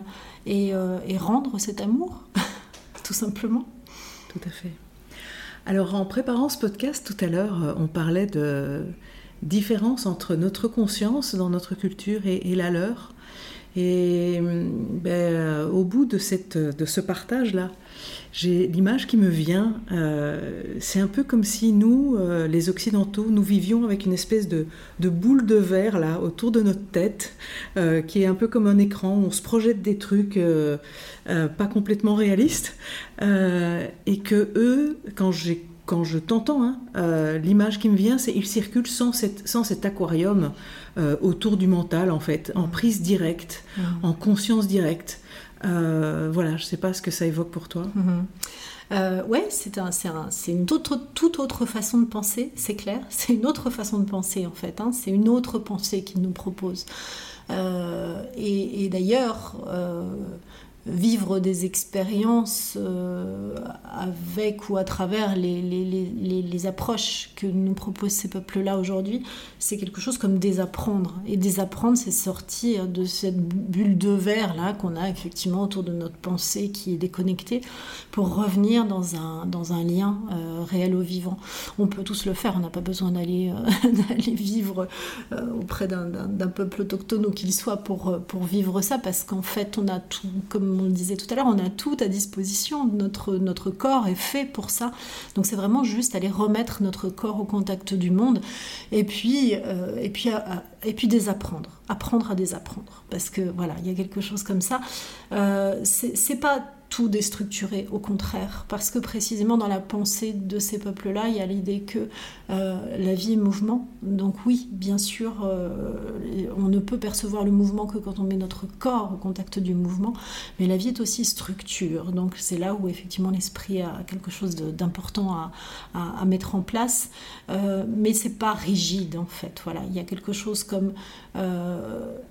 euh, et rendre cet amour, tout simplement. Tout à fait. Alors en préparant ce podcast tout à l'heure, euh, on parlait de différence entre notre conscience dans notre culture et, la leur. Et ben, au bout de, cette, de ce partage-là, j'ai l'image qui me vient, euh, c'est un peu comme si nous, euh, les Occidentaux, nous vivions avec une espèce de, boule de verre là autour de notre tête, euh, qui est un peu comme un écran où on se projette des trucs pas complètement réalistes, et que eux, quand j'ai quand je t'entends, hein, l'image qui me vient, c'est qu'ils circulent sans, sans cet aquarium autour du mental, en fait, en prise directe, mmh. en conscience directe. Euh, voilà, je ne sais pas ce que ça évoque pour toi. Euh, ouais, c'est un, une autre, toute autre façon de penser, c'est clair. C'est une autre façon de penser en fait. Hein. C'est une autre pensée qu'il nous propose. Euh, et, d'ailleurs, vivre des expériences euh, avec ou à travers les, les, approches que nous proposent ces peuples-là aujourd'hui, c'est quelque chose comme désapprendre. Et désapprendre, c'est sortir de cette bulle de verre là qu'on a effectivement autour de notre pensée qui est déconnectée pour revenir dans un, dans un lien euh, réel au vivant. On peut tous le faire, on n'a pas besoin d'aller euh, vivre auprès d'un peuple autochtone ou qu'il soit pour, pour vivre ça parce qu'en fait on a tout comme on le disait tout à l'heure, on a tout à disposition. Notre, notre corps est fait pour ça. Donc c'est vraiment juste aller remettre notre corps au contact du monde et puis, euh, et puis, et puis désapprendre. Apprendre à désapprendre. Parce que voilà, il y a quelque chose comme ça. Euh, c'est pas tout au contraire, parce que précisément dans la pensée de ces peuples-là, il y a l'idée que euh, la vie est mouvement. Donc oui, bien sûr, euh, on ne peut percevoir le mouvement que quand on met notre corps au contact du mouvement, mais la vie est aussi structure. Donc c'est là où effectivement l'esprit a quelque chose d'important à, à, mettre en place, euh, mais c'est pas rigide en fait. Voilà, il y a quelque chose comme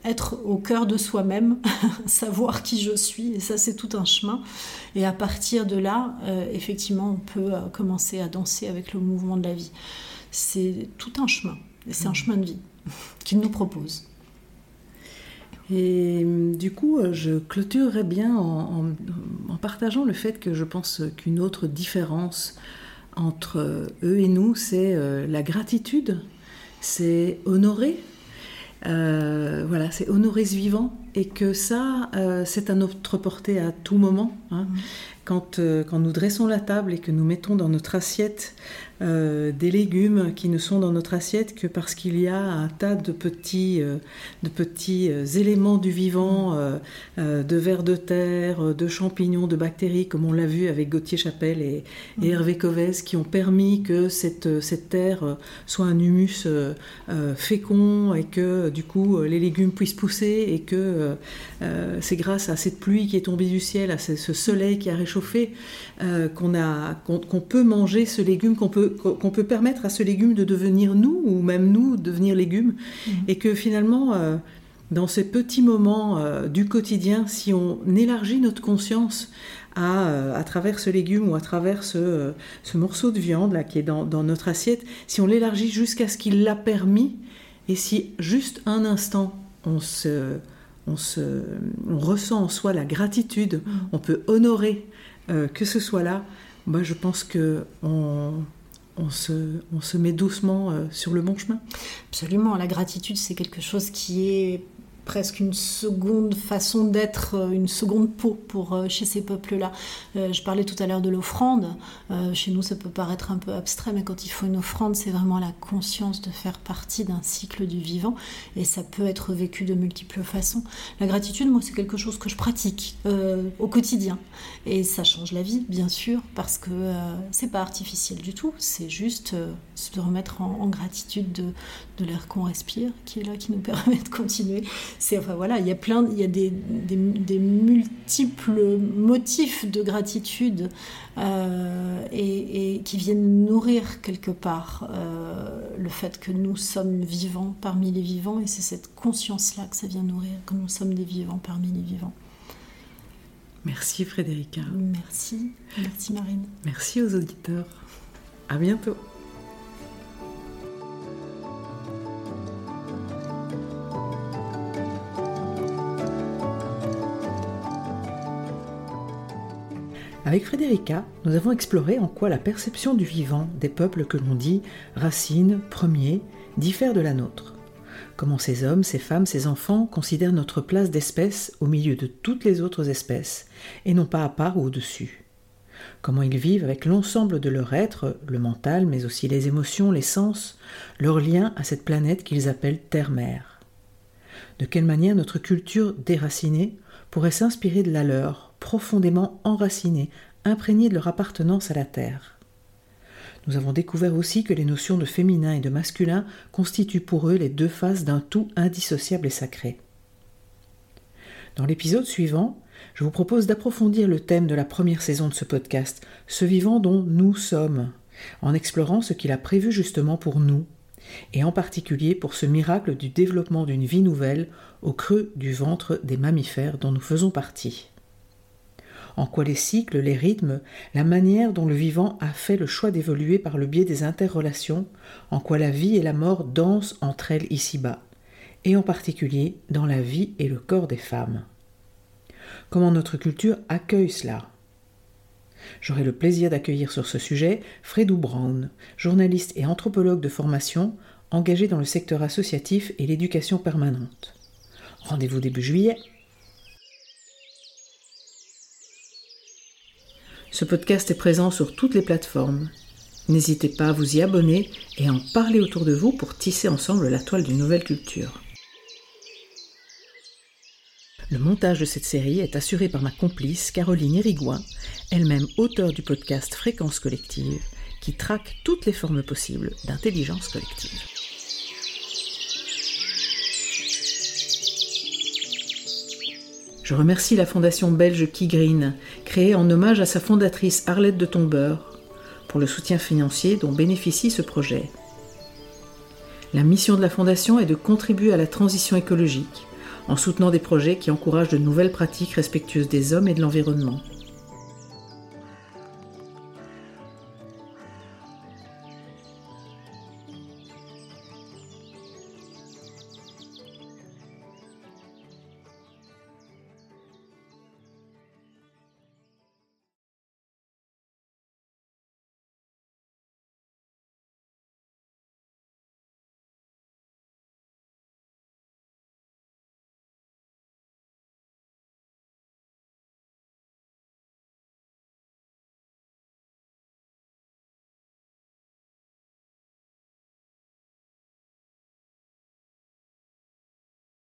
être au cœur de soi-même, savoir qui je suis, et ça c'est tout un chemin. Et à partir de là, euh, effectivement, on peut euh, commencer à danser avec le mouvement de la vie. C'est tout un chemin. C'est un mmh. chemin de vie qu'il nous propose. Et du coup, euh, je clôturerais bien en, partageant le fait que je pense qu'une autre différence entre eux et nous, c'est la gratitude, c'est honorer euh, voilà, c'est honorer ce vivant et que ça, euh, c'est à notre portée à tout moment. Hein. Mmh. Quand, euh, quand, nous dressons la table et que nous mettons dans notre assiette euh, des légumes qui ne sont dans notre assiette que parce qu'il y a un tas de petits, euh, de petits euh, éléments du vivant, de vers de terre, de champignons, de bactéries, comme on l'a vu avec Gauthier Chapelle et, Hervé Covez, qui ont permis que cette, cette terre soit un humus fécond et que du coup les légumes puissent pousser et que c'est grâce à cette pluie qui est tombée du ciel, à ce, soleil qui a réchauffé, qu'on a qu'on peut manger ce légume qu'on peut qu'on peut permettre à ce légume de devenir nous, ou même nous devenir légumes, mhm. et que finalement, euh, dans ces petits moments euh, du quotidien, si on élargit notre conscience à, euh, à travers ce légume ou à travers ce, morceau de viande là, qui est dans, notre assiette, si on l'élargit jusqu'à ce qu'il l'a permis, et si juste un instant on se, on se, on ressent en soi la gratitude, mhm. on peut honorer que ce soit là, moi je pense que on, on se, met doucement euh, sur le bon chemin? Absolument, la gratitude c'est quelque chose qui est presque une seconde façon d'être, euh, une seconde peau pour euh, chez ces peuples-là. Euh, je parlais tout à l'heure de l'offrande. chez nous, ça peut paraître un peu abstrait, mais quand il faut une offrande, c'est vraiment la conscience de faire partie d'un cycle du vivant, et ça peut être vécu de multiples façons. La gratitude, moi, c'est quelque chose que je pratique au quotidien, et ça change la vie, bien sûr, parce que c'est pas artificiel du tout. C'est juste se remettre en, gratitude de, de l'air qu'on respire, qui est là, qui nous permet de continuer c'est enfin voilà, il y a plein, il y a des, des, multiples motifs de gratitude euh, et, qui viennent nourrir quelque part euh, le fait que nous sommes vivants parmi les vivants et c'est cette conscience-là que ça vient nourrir, que nous sommes des vivants parmi les vivants. Merci Frédérica. Merci, merci Marine. Merci aux auditeurs. À bientôt. Avec Frédérica, nous avons exploré en quoi la perception du vivant des peuples que l'on dit racines, premiers, diffère de la nôtre. comment ces hommes, ces femmes, ces enfants considèrent notre place d'espèce au milieu de toutes les autres espèces, et non pas à part ou au-dessus. Comment ils vivent avec l'ensemble de leur être, le mental, mais aussi les émotions, les sens, leur lien à cette planète qu'ils appellent Terre-Mère. De quelle manière notre culture déracinée pourrait s'inspirer de la leur, profondément enracinée, imprégnée de leur appartenance à la Terre. Nous avons découvert aussi que les notions de féminin et de masculin constituent pour eux les deux faces d'un tout indissociable et sacré. Dans l'épisode suivant, je vous propose d'approfondir le thème de la première saison de ce podcast, ce vivant dont nous sommes, en explorant ce qu'il a prévu justement pour nous, et en particulier pour ce miracle du développement d'une vie nouvelle au creux du ventre des mammifères dont nous faisons partie en quoi les cycles, les rythmes, la manière dont le vivant a fait le choix d'évoluer par le biais des interrelations, en quoi la vie et la mort dansent entre elles ici-bas, et en particulier dans la vie et le corps des femmes. Comment notre culture accueille cela? J'aurai le plaisir d'accueillir sur ce sujet Fredou Brown, journaliste et anthropologue de formation, engagé dans le secteur associatif et l'éducation permanente. Rendez-vous début juillet. Ce podcast est présent sur toutes les plateformes. N'hésitez pas à vous y abonner et à en parler autour de vous pour tisser ensemble la toile d'une nouvelle culture. Le montage de cette série est assuré par ma complice Caroline Érigoin, elle-même auteure du podcast Fréquence collective, qui traque toutes les formes possibles d'intelligence collective. Je remercie la fondation belge Key Green, créée en hommage à sa fondatrice Arlette de Tombeur, pour le soutien financier dont bénéficie ce projet. La mission de la fondation est de contribuer à la transition écologique en soutenant des projets qui encouragent de nouvelles pratiques respectueuses des hommes et de l'environnement.